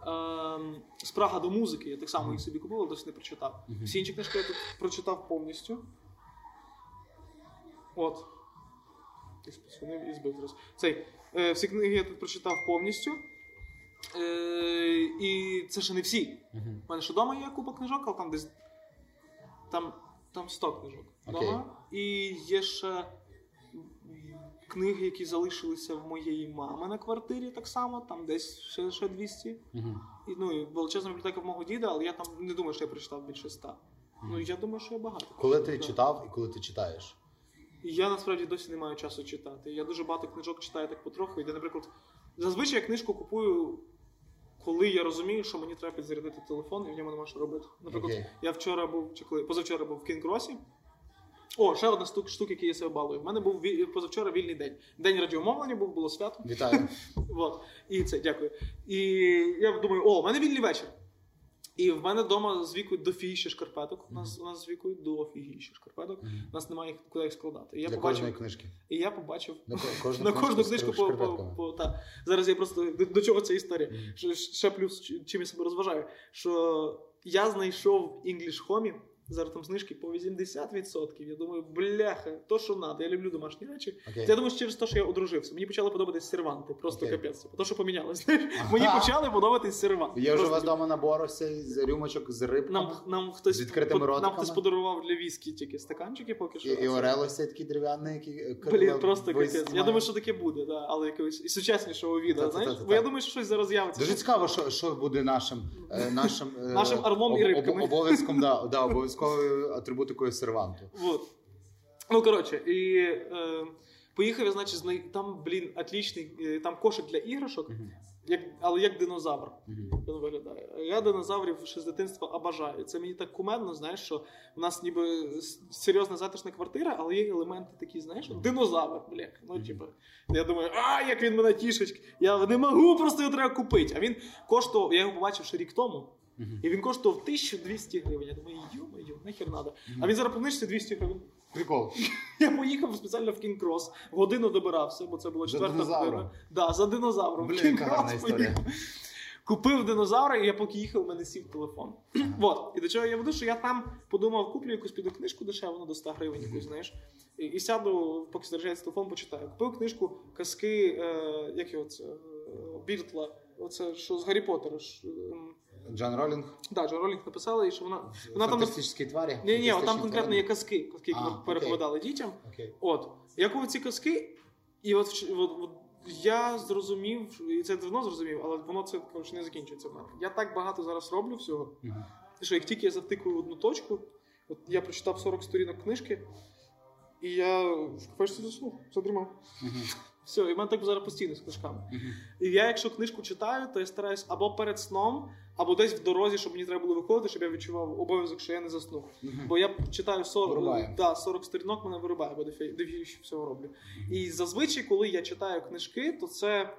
Speaker 3: ем, Спрага до музики, я так само їх собі купив, але досі не прочитав. Всі інші книжки я тут прочитав повністю. От. І збив зараз. Цей, е, всі книги я тут прочитав повністю. Е, і це ще не всі. У мене ще вдома є купа книжок, але там десь. Там, там 100 книжок.
Speaker 2: Окей.
Speaker 3: І є ще книги, які залишилися в моєї мами на квартирі, так само, там десь ще, ще 200. І, ну, і величезна бібліотека в мого діда, але я там не думаю, що я прочитав більше 100. Ну, я думаю, що я багато.
Speaker 2: Коли ти
Speaker 3: Так.
Speaker 2: читав і коли ти читаєш?
Speaker 3: Я насправді досі не маю часу читати. Я дуже багато книжок читаю так потроху. Я, наприклад, зазвичай я книжку купую, коли я розумію, що мені треба підзарядити телефон і в ньому нема що робити. Наприклад,
Speaker 2: okay.
Speaker 3: я вчора був, чи коли позавчора був в Кінг-Кросі. О, ще одна штука, штука, які я себе балую. У мене був позавчора вільний день. День радіомовлення був, було свято.
Speaker 2: Вітаю.
Speaker 3: І це, дякую. І я думаю, о, у мене вільний вечір. І в мене вдома з вікою дофігіще шкарпеток. У нас, у нас з вікою дофігіще шкарпеток. У нас немає їх куди їх складати. І я
Speaker 2: Для
Speaker 3: побачив,
Speaker 2: кожної книжки.
Speaker 3: і я побачив
Speaker 2: На кожну
Speaker 3: на кожну книжку по, по, по та. Зараз я просто до, до чого ця історія? Що, ще плюс, чим я себе розважаю, що я знайшов в English Home, зараз там знижки по 80%. Я думаю, бляха, то що надо. Я люблю домашні речі.
Speaker 2: Окей.
Speaker 3: Я думаю, що через те, що я одружився. Мені почали подобатись серванти. Просто
Speaker 2: Окей.
Speaker 3: капець. То, що помінялось. знаєш. Мені почали подобатись серванти.
Speaker 2: Є вже у вас вдома набор ось з рюмочок з рибками?
Speaker 3: нам, нам хтось
Speaker 2: З відкритими
Speaker 3: под- нам хтось подарував для віскі тільки стаканчики поки що.
Speaker 2: І, і орел ось цей такий дерев'яний, е,
Speaker 3: Блін, просто капець. Я думаю, що таке буде, да, але якогось і сучаснішого
Speaker 2: Та-та-та-та-та.
Speaker 3: знаєш? Бо я думаю, що щось зараз з'явиться.
Speaker 2: Дуже цікаво, що, що буде нашим е, нашим, е,
Speaker 3: Нашим орлом і рибками.
Speaker 2: обов'язком, да, да, обов'язковою атрибутикою серванту.
Speaker 3: Вот. Ну, коротше, і е, поїхав я, значить, знай... там, блін, отлічний, е, там кошик для іграшок, як, але як динозавр. Він виглядає. Я динозаврів ще з дитинства обожаю. Це мені так кумедно, знаєш, що в нас ніби серйозна затишна квартира, але є елементи такі, знаєш, динозавр, бляк. Ну, типу, я думаю, а як він мене тішить. Я не можу, просто його треба купити. А він коштував, я його побачив ще рік тому. І він коштував 1200 гривень. Я думаю, йо-моє, нахер надо. А він зараз по 200 гривень.
Speaker 2: Прикол.
Speaker 3: Я поїхав спеціально в Кінг-Крос, годину добирався, бо це була четверта година. Да, за динозавром.
Speaker 2: Блін,
Speaker 3: Кінг-Крос поїхав. Купив динозавра, і я поки їхав, у мене сів телефон. Вот. І до чого я веду, що я там подумав, куплю якусь піду книжку дешеву, до 100 гривень якусь, знаєш. І, і сяду, поки заряджається телефон, почитаю. Купив книжку казки, е, як його це, е, Біртла. Оце що з Гаррі Поттера. ж,
Speaker 2: Джон Ролінг.
Speaker 3: Да, Джо Ролінг написала, і що вона. Вона там
Speaker 2: тварі.
Speaker 3: ні, ні, там конкретно є казки, які
Speaker 2: А,
Speaker 3: ми переповідали дітям.
Speaker 2: Окей.
Speaker 3: От. Я купив ці казки, і от, от, от я зрозумів, і це давно зрозумів, але воно це коротше, не закінчується в мене. Я так багато зараз роблю всього,
Speaker 2: Мгм.
Speaker 3: що як тільки я затикую в одну точку, от я прочитав 40 сторінок книжки, і я в кафешці заснув, задрімав. Все, і в мене так зараз постійно з книжками. І я, якщо книжку читаю, то я стараюсь або перед сном, або десь в дорозі, щоб мені треба було виходити, щоб я відчував обов'язок, що я не засну. Бо я читаю 40,
Speaker 2: Вирубає.
Speaker 3: да, 40 сторінок, мене вирубає, бо дофі- всього роблю. І зазвичай, коли я читаю книжки, то це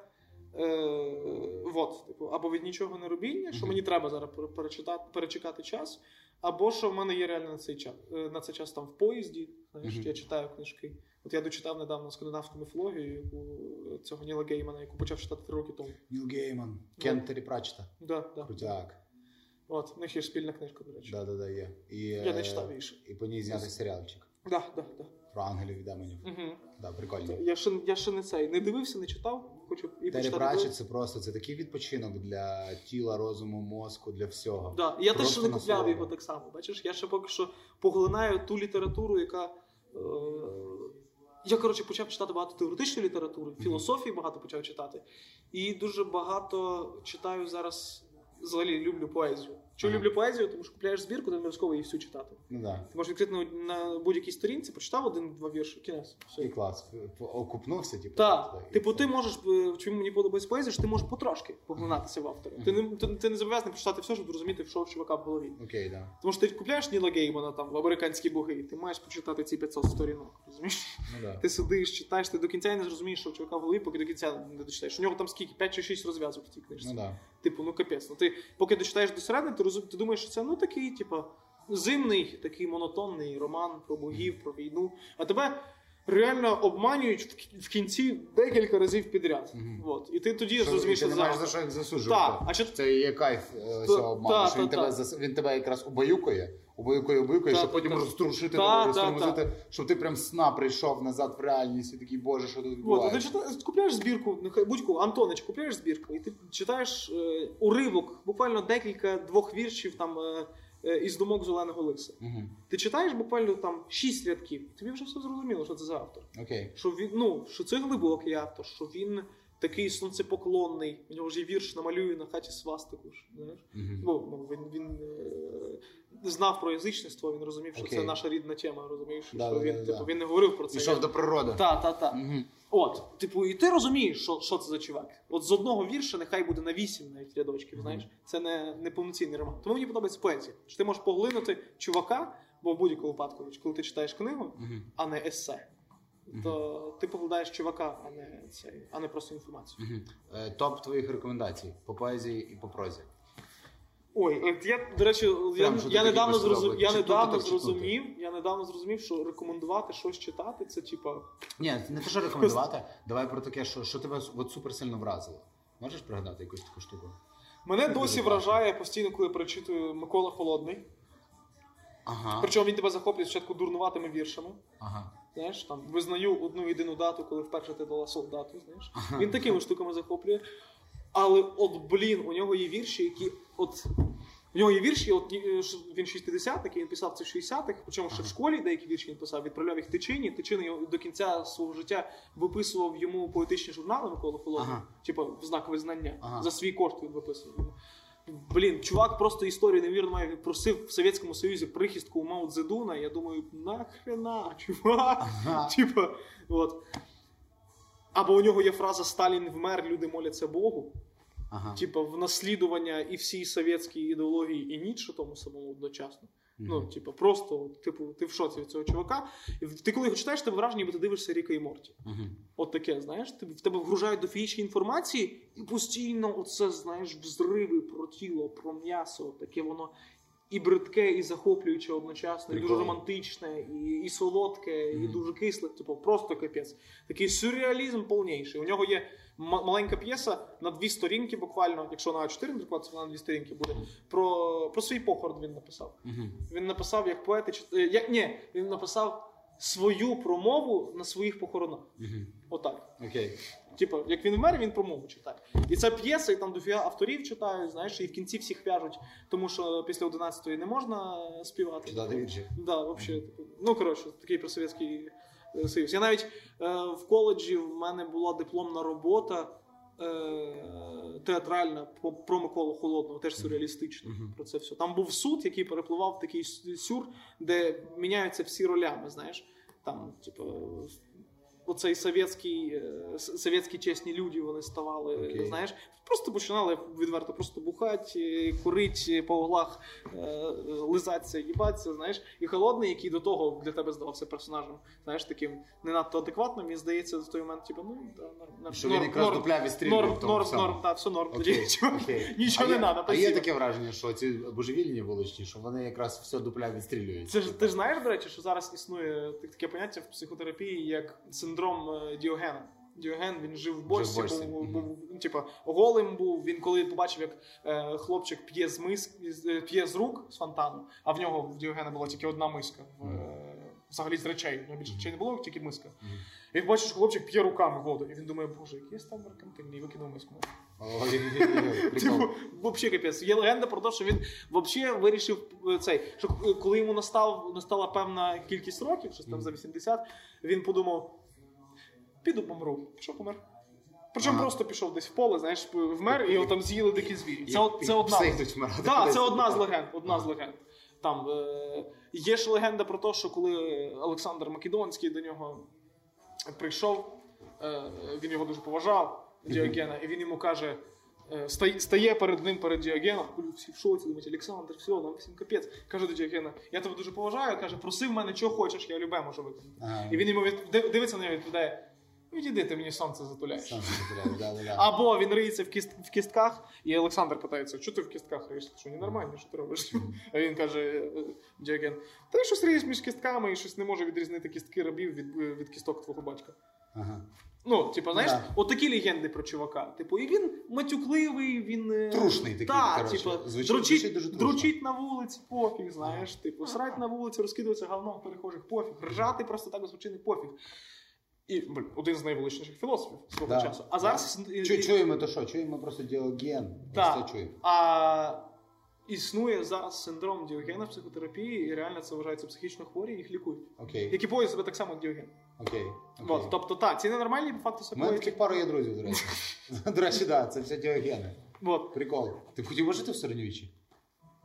Speaker 3: Е, вот, типу, або від нічого не робіння, що мені треба зараз перечитати, перечекати час, або що в мене є реально на цей час, е, на цей час там в поїзді. Знаєш,
Speaker 2: Мгм.
Speaker 3: я читаю книжки. От я дочитав недавно скандинавську міфологію, яку цього Ніла Геймана, яку почав читати три роки тому.
Speaker 2: Ніл Гейман, Кентері Прачта.
Speaker 3: Да, да.
Speaker 2: Крутяк.
Speaker 3: От, в них є спільна книжка, до речі.
Speaker 2: Да, да, да, є. І,
Speaker 3: Я не
Speaker 2: е,
Speaker 3: читав її ще.
Speaker 2: І по ній знятий серіалчик.
Speaker 3: Да, да, да.
Speaker 2: Про ангелів і демонів.
Speaker 3: Угу.
Speaker 2: Да, прикольно.
Speaker 3: Я ще, я ще не цей не дивився, не читав. Хочу і.
Speaker 2: Це просто це такий відпочинок для тіла, розуму, мозку, для всього.
Speaker 3: Да. Я теж
Speaker 2: Просто
Speaker 3: ще не купляв його так само. Бачиш, я ще поки що поглинаю ту літературу, яка. Е... Я, коротше, почав читати багато теоретичної літератури, філософії багато почав читати. І дуже багато читаю зараз. Взагалі люблю поезію. Чому люблю поезію? Тому що купляєш збірку, ти обов'язково її всю читати.
Speaker 2: Ну да.
Speaker 3: Ти можеш відкрити на, на будь-якій сторінці, прочитав один-два вірші, кінець. Все.
Speaker 2: І клас. Окупнувся, типу.
Speaker 3: Так,
Speaker 2: туди,
Speaker 3: типу, ти можеш, е, чому мені подобається поезія, що ти можеш потрошки поглинатися в автора. Ти не ти, ти не зобов'язаний прочитати все, щоб зрозуміти, що в чувака в голові.
Speaker 2: Окей, да.
Speaker 3: Тому що ти купляєш Ніла Геймана там в американські боги, і ти маєш прочитати ці 500 сторінок. Розумієш?
Speaker 2: Ну да.
Speaker 3: Ти сидиш, читаєш, ти до кінця і не зрозумієш, що в чувака в голові, поки до кінця не дочитаєш. У нього там скільки 5 чи 6 розв'язок в цій книжці.
Speaker 2: Ну да.
Speaker 3: Типу, ну капець. Ну ти поки дочитаєш до середини, ти розум, ти думаєш, що це ну такий, типу, зимний, такий монотонний роман про богів, про війну. А тебе реально обманюють в, в кінці декілька разів підряд.
Speaker 2: Мгм.
Speaker 3: От. І ти тоді зрозумієш,
Speaker 2: ти
Speaker 3: що
Speaker 2: не маєш за що їх засуджувати.
Speaker 3: Так, а що
Speaker 2: Це є кайф е,
Speaker 3: Та-
Speaker 2: цього обману,
Speaker 3: та,
Speaker 2: що він
Speaker 3: та,
Speaker 2: тебе
Speaker 3: та.
Speaker 2: зас- він тебе якраз убаюкує, убаюкує,
Speaker 3: Та,
Speaker 2: щоб
Speaker 3: та,
Speaker 2: потім
Speaker 3: та,
Speaker 2: розтормозити, щоб ти прям сна прийшов назад в реальність і такий, боже, що тут
Speaker 3: От, а ти читаєш, купляєш збірку, нехай будь-яку, Антонич, купляєш збірку, і ти читаєш е, уривок, буквально декілька двох віршів там е, із думок зеленого лиса.
Speaker 2: Угу.
Speaker 3: Ти читаєш буквально там шість рядків, тобі вже все зрозуміло, що це за автор.
Speaker 2: Окей.
Speaker 3: Що він, ну, що це глибокий автор, що він такий сонцепоклонний. У нього ж є вірш намалює на хаті свастику. ж, Знаєш?
Speaker 2: Мгм.
Speaker 3: Ну, ну, він, він е, знав про язичництво, він розумів, що
Speaker 2: Окей.
Speaker 3: це наша рідна тема, розумієш?
Speaker 2: Да,
Speaker 3: що
Speaker 2: да,
Speaker 3: він,
Speaker 2: да,
Speaker 3: типу,
Speaker 2: да.
Speaker 3: він не говорив про це.
Speaker 2: Пішов до природи.
Speaker 3: Та, та, та.
Speaker 2: Мгм.
Speaker 3: От, типу, і ти розумієш, що, що це за чувак. От з одного вірша нехай буде на вісім навіть рядочків, знаєш. Це не, не повноцінний роман. Тому мені подобається поезія. Що ти можеш поглинути чувака, бо в будь-якому випадку, коли ти читаєш книгу, а не есе, то ти поглядаєш чувака, а не цей, а не просто інформацію.
Speaker 2: Е, Топ твоїх рекомендацій по поезії і по прозі.
Speaker 3: Ой, от я, до речі, я,
Speaker 2: що
Speaker 3: я недавно
Speaker 2: би
Speaker 3: зрозумів, я недавно
Speaker 2: читати.
Speaker 3: зрозумів, я недавно зрозумів, що рекомендувати щось читати, це типа.
Speaker 2: Ні, не те, що рекомендувати. Давай про таке, що, що тебе от супер сильно вразило. Можеш пригадати якусь таку штуку?
Speaker 3: Мене досі вражає постійно, коли перечитую Микола Холодний.
Speaker 2: Ага.
Speaker 3: Причому він тебе захоплює спочатку дурнуватими віршами.
Speaker 2: Ага.
Speaker 3: Знаєш, там визнаю одну єдину дату, коли вперше ти дала солдату. Знаєш, він такими штуками захоплює. Але от блін, у нього є вірші, які от. У нього є вірші, от е, він 60-х, він писав це в 60-х, причому ще в школі деякі вірші він писав, відправляв їх тичині. Тичини до кінця свого життя виписував йому поетичні журнали Микола Холодний,
Speaker 2: Ага.
Speaker 3: типу в знак визнання.
Speaker 2: Ага.
Speaker 3: За свій кошт він виписував. Блін, чувак просто історію невірно просив в Совєтському Союзі прихистку у Мао Цзедуна. Я думаю, нахрена, чувак.
Speaker 2: Ага.
Speaker 3: Типа, от. Або у нього є фраза Сталін вмер, люди моляться Богу.
Speaker 2: Ага.
Speaker 3: Типа, в наслідування і всій совєтській ідеології, і Ніцше тому самому одночасно. Ну, типа, просто, типу, ти в шоці від цього чувака. І ти коли його читаєш, тебе враження, ніби ти дивишся Ріка і Морті.
Speaker 2: Мгм.
Speaker 3: От таке, знаєш, тобі в тебе вгружають до фізичної інформації, і постійно оце, знаєш, взриви про тіло, про м'ясо, таке воно і бридке, і захоплююче одночасно, і дуже романтичне, і, і солодке, і дуже кисле. Типу, просто капець. Такий сюрреалізм повніший. У нього є маленька п'єса на дві сторінки, буквально, якщо на А4 друкуватися, вона на дві сторінки буде. Про, про свій похорон він написав.
Speaker 2: Мгм.
Speaker 3: Він написав як поет, е, як ні, він написав свою промову на своїх похоронах.
Speaker 2: Мгм.
Speaker 3: Отак.
Speaker 2: Окей.
Speaker 3: Типу, як він вмер, він промову читає. І це п'єса, і там дофіга авторів читають, знаєш, і в кінці всіх в'яжуть, тому що після 11-ї не можна співати.
Speaker 2: Читати вірші.
Speaker 3: Да, вообще, типу, ну коротше, такий просовєтський союз. Я навіть е, в коледжі в мене була дипломна робота. е, Театральна про Миколу Холодного, теж сюрреалістична. Про це все. Там був суд, який перепливав в такий сюр, де міняються всі ролями. Знаєш, там, типу, оцей совєтський, е, совєтські чесні люди вони ставали,
Speaker 2: Окей.
Speaker 3: знаєш, просто починали відверто просто бухати, курити по углах, е, лизатися, їбатися, знаєш. І холодний, який до того для тебе здавався персонажем, знаєш, таким не надто адекватним, мені здається, в той момент, типу, ну, да, норм, норм,
Speaker 2: він якраз
Speaker 3: норм,
Speaker 2: дупля
Speaker 3: норм, норм, норм, так, все норм,
Speaker 2: Окей,
Speaker 3: тоді нічого,
Speaker 2: а
Speaker 3: не треба.
Speaker 2: А є таке враження, що ці божевільні вуличні, що вони якраз все дупля відстрілюють.
Speaker 3: Це ж ти ж знаєш, до речі, що зараз існує таке поняття в психотерапії, як синдром е, Діогена. Діоген він жив в бочці,
Speaker 2: в бочці,
Speaker 3: був, був ну, типа голим був. Він коли побачив, як е, хлопчик п'є з мис, е, п'є з рук з фонтану, а в нього в Діогена була тільки одна миска. Е, взагалі з речей. У нього більше речей не було, тільки миска.
Speaker 2: Мгм.
Speaker 3: І він бачить, що хлопчик п'є руками воду. І він думає, боже, який я став меркантильний, і викинув миску. Типу, взагалі капець. Є легенда про те, що він взагалі вирішив цей, що коли йому настав, настала певна кількість років, щось там за 80, він подумав: піду помру. Пішов помер. Причому
Speaker 2: Ага.
Speaker 3: просто пішов десь в поле, знаєш, вмер, і його там з'їли дикі звірі. Це, от- це одна.
Speaker 2: пси йдуть вмирати
Speaker 3: Так, це одна з легенд. Одна з легенд. Там е, є ж легенда про те, що коли Олександр Македонський до нього прийшов, е, він його дуже поважав, Діогена, і він йому каже. е, стає- Стає перед ним перед Діогеном, Блю, всі в шоці, думають, Олександр, все, нам всім капець. Каже до Діогена, я тебе дуже поважаю, каже, проси в мене, чого хочеш, я любе можу виконати.
Speaker 2: Ага.
Speaker 3: І він йому від... див- дивиться на нього і відповідає: відійди, ти мені сонце затуляєш.
Speaker 2: Сам собі, да, да, да.
Speaker 3: Або він риється в, кіст... в кістках, і Олександр питається, що ти в кістках риєшся? Що ненормально, що ти робиш? А він каже, е, Діоген, та я щось риєш між кістками і щось не може відрізнити кістки рабів від, е, від кісток твого батька.
Speaker 2: Ага.
Speaker 3: Ну, типу, знаєш,
Speaker 2: Да.
Speaker 3: от такі легенди про чувака. Типу, і він матюкливий, він. е,
Speaker 2: Трушний такий,
Speaker 3: Так,
Speaker 2: коротше.
Speaker 3: типу,
Speaker 2: Звучить- звучить
Speaker 3: дручить,
Speaker 2: дуже
Speaker 3: дручить на вулиці, пофіг, знаєш, типу, срать на вулиці, розкидуватися говном перехожих, пофіг, ржати просто так з не пофіг. І блін, один з найвеличніших філософів свого
Speaker 2: Да.
Speaker 3: часу. А зараз і-
Speaker 2: Чу- Чуємо то що? Чуємо просто діоген.
Speaker 3: Так.
Speaker 2: Просто чуємо.
Speaker 3: А існує зараз синдром Діогена в психотерапії, і реально це вважається психічно хворі, їх лікують.
Speaker 2: Окей.
Speaker 3: Які поводять себе так само, як Діоген.
Speaker 2: Окей.
Speaker 3: От, тобто, так, ці ненормальні по факту
Speaker 2: У мене таких пару є друзів, до речі. До речі, так, це все діогени.
Speaker 3: От.
Speaker 2: Прикол. Ти б хотів жити в середньовіччі?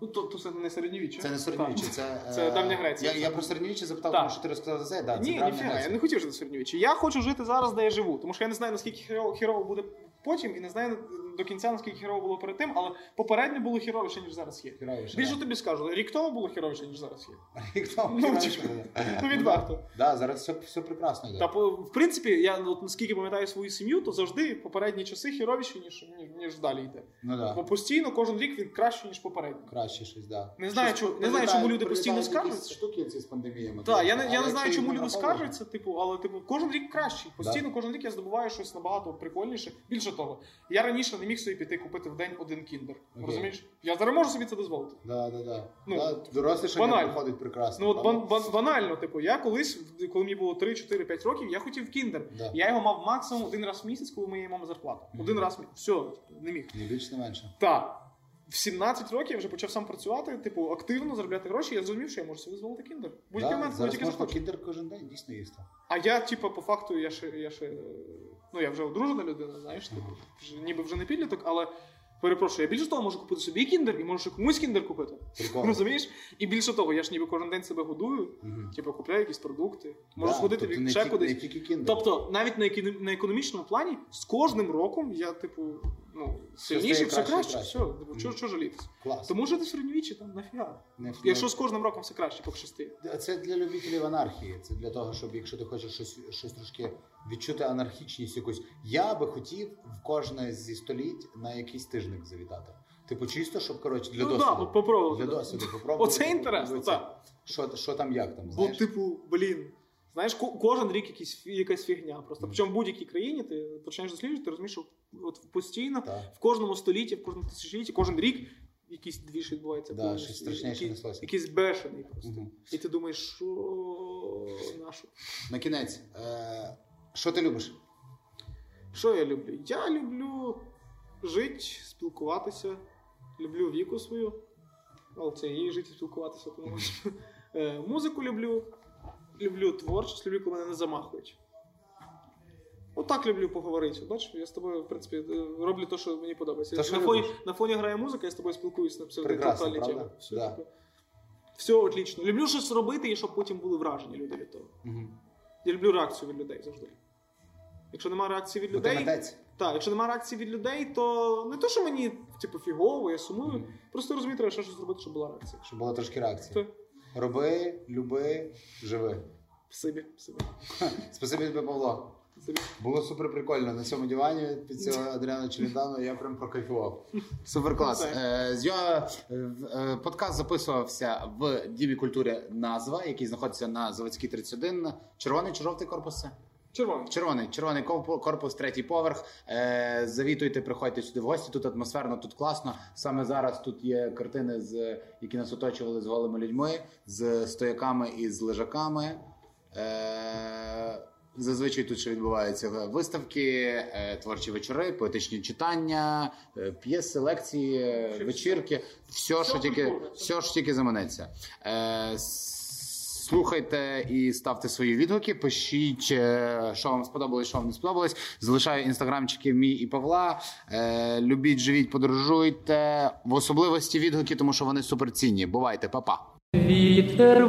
Speaker 3: Ну, то, то це не середньовіччя.
Speaker 2: Це не середньовіччя, це.
Speaker 3: Це
Speaker 2: е,
Speaker 3: давня Греція.
Speaker 2: Я, я про середньовіччя запитав, тому що ти розказав за це. Да, це
Speaker 3: Ні,
Speaker 2: давня
Speaker 3: ніфіга, я не хотів жити в середньовіччі. Я хочу жити зараз, де я живу. Тому що я не знаю, наскільки хірово буде потім, і не знаю до кінця, наскільки хірово було перед тим, але попередньо було хіровіше, ніж зараз є.
Speaker 2: Хіровіше,
Speaker 3: Більше
Speaker 2: да.
Speaker 3: тобі скажу, рік тому було хіровіше, ніж зараз є.
Speaker 2: Рік тому
Speaker 3: Ну,
Speaker 2: хіровіше
Speaker 3: типу,
Speaker 2: було.
Speaker 3: ну, відверто.
Speaker 2: Да, зараз все, все прекрасно йде.
Speaker 3: Та по- в принципі, я от, наскільки пам'ятаю свою сім'ю, то завжди попередні часи хіровіші, ніж, ніж, ніж далі йде.
Speaker 2: Ну
Speaker 3: Бо постійно кожен рік він краще, ніж попередній.
Speaker 2: Краще щось, да.
Speaker 3: Не знаю, чому- не знаю, чому люди постійно скаржаться.
Speaker 2: штуки ці з пандеміями.
Speaker 3: Так, я не, я не знаю, чому люди скаржаться, типу, але типу, кожен рік кращий. Постійно кожен рік я здобуваю щось набагато прикольніше. Більше того, я раніше не міг собі піти купити в день один кіндер.
Speaker 2: Окей.
Speaker 3: Розумієш? Я зараз можу собі це дозволити.
Speaker 2: Да, да, да.
Speaker 3: Ну,
Speaker 2: да доросліше
Speaker 3: не
Speaker 2: проходить прекрасно.
Speaker 3: Ну от бан- бан- банально, типу, я колись, коли мені було 3, 4, 5 років, я хотів кіндер.
Speaker 2: Да.
Speaker 3: Я його мав максимум один раз в місяць, коли моєї мами зарплата. Один раз в місяць. Все, не міг.
Speaker 2: Ні більше, не менше.
Speaker 3: Так. В 17 років я вже почав сам працювати, типу, активно заробляти гроші. Я зрозумів, що я можу собі дозволити кіндер. Будь-який момент,
Speaker 2: можна
Speaker 3: захочу.
Speaker 2: кіндер кожен день дійсно є.
Speaker 3: А я, типу, по факту, я ще, я ще. Ну, я вже одружена людина, знаєш, типу, вже, ніби вже не підліток, але перепрошую, я більше того можу купити собі кіндер і можу комусь кіндер купити.
Speaker 2: Прикольно.
Speaker 3: Розумієш? І більше того, я ж ніби кожен день себе годую,
Speaker 2: Мгм.
Speaker 3: типу, купляю якісь продукти, можу
Speaker 2: Да,
Speaker 3: сходити
Speaker 2: тобто
Speaker 3: ще кудись. Тобто, навіть на, екі- на економічному плані з кожним роком я, типу, ну, сильніший, все
Speaker 2: краще
Speaker 3: краще, все. Типу, що, що жалітись?
Speaker 2: Клас.
Speaker 3: Тому жити в середньовіччі там нафіга.
Speaker 2: Не-
Speaker 3: Якщо з кожним роком все краще, поки шести.
Speaker 2: Це для любителів анархії. Це для того, щоб якщо ти хочеш щось, щось трошки відчути анархічність якусь. Я би хотів в кожне зі століть на якийсь тижник завітати. Типу, чисто, щоб коротше для
Speaker 3: Ну,
Speaker 2: досвіду.
Speaker 3: от попробувати,
Speaker 2: Для досвіду попробувати.
Speaker 3: Оце інтересно, так.
Speaker 2: Що, що там, як там,
Speaker 3: Бо,
Speaker 2: знаєш?
Speaker 3: типу, блін. Знаєш, кожен рік якийсь, якась фігня. Просто причому в будь-якій країні ти починаєш досліджувати, ти розумієш, що от постійно
Speaker 2: Так.
Speaker 3: в кожному столітті, в кожному тисячолітті, кожен рік якийсь двіж відбувається.
Speaker 2: Да, щось страшніше неслося.
Speaker 3: Якийсь бешений просто.
Speaker 2: Мгм.
Speaker 3: І ти думаєш, що нашу.
Speaker 2: На кінець. Е, що ти любиш?
Speaker 3: Що я люблю? Я люблю жити, спілкуватися, люблю віку свою. Але це її жити спілкуватися, тому що Е, музику люблю, люблю творчість, люблю, коли мене не замахують. Отак люблю поговорити. Бачиш, я з тобою, в принципі, е, роблю те, що мені подобається.
Speaker 2: Та що
Speaker 3: на, фоні, на фоні грає музика, я з тобою спілкуюся на псевдоінтелектуальні теми. Все,
Speaker 2: Да.
Speaker 3: типу, все отлично. Люблю щось робити і щоб потім були вражені люди від того.
Speaker 2: Угу.
Speaker 3: Я люблю реакцію від людей завжди. Якщо немає реакції від людей, так, якщо немає реакції від людей, то не то, що мені типу фігово, я сумую. Просто розумію, треба ще щось зробити, щоб була реакція.
Speaker 2: Щоб було трошки реакції.
Speaker 3: То,
Speaker 2: Роби, люби, живи.
Speaker 3: Спасибі, спасибі,
Speaker 2: Спасибі тобі, Павло.
Speaker 3: спасибі.
Speaker 2: Було супер прикольно на цьому дивані під цього Адріана Челентано. Я прям прокайфував. Супер клас. Е, його, е, е, подкаст записувався в Дімі культури назва, який знаходиться на Заводській 31. Червоний чи жовтий корпус?
Speaker 3: Червоний.
Speaker 2: Червоний, червоний корпу- корпус, третій поверх. Е, завітуйте, приходьте сюди в гості. Тут атмосферно, тут класно. Саме зараз тут є картини, з, які нас оточували з голими людьми, з стояками і з лежаками. Е, зазвичай тут ще відбуваються виставки, е, творчі вечори, поетичні читання, е, п'єси, лекції, вечірки. Все, що тільки, все, що тільки заманеться. Е, Слухайте і ставте свої відгуки. Пишіть, е, що вам сподобалось, що вам не сподобалось. Залишаю інстаграмчики мій і Павла. Е, любіть, живіть, подорожуйте. В особливості відгуки, тому що вони суперцінні. Бувайте, па-па.
Speaker 4: Вітер.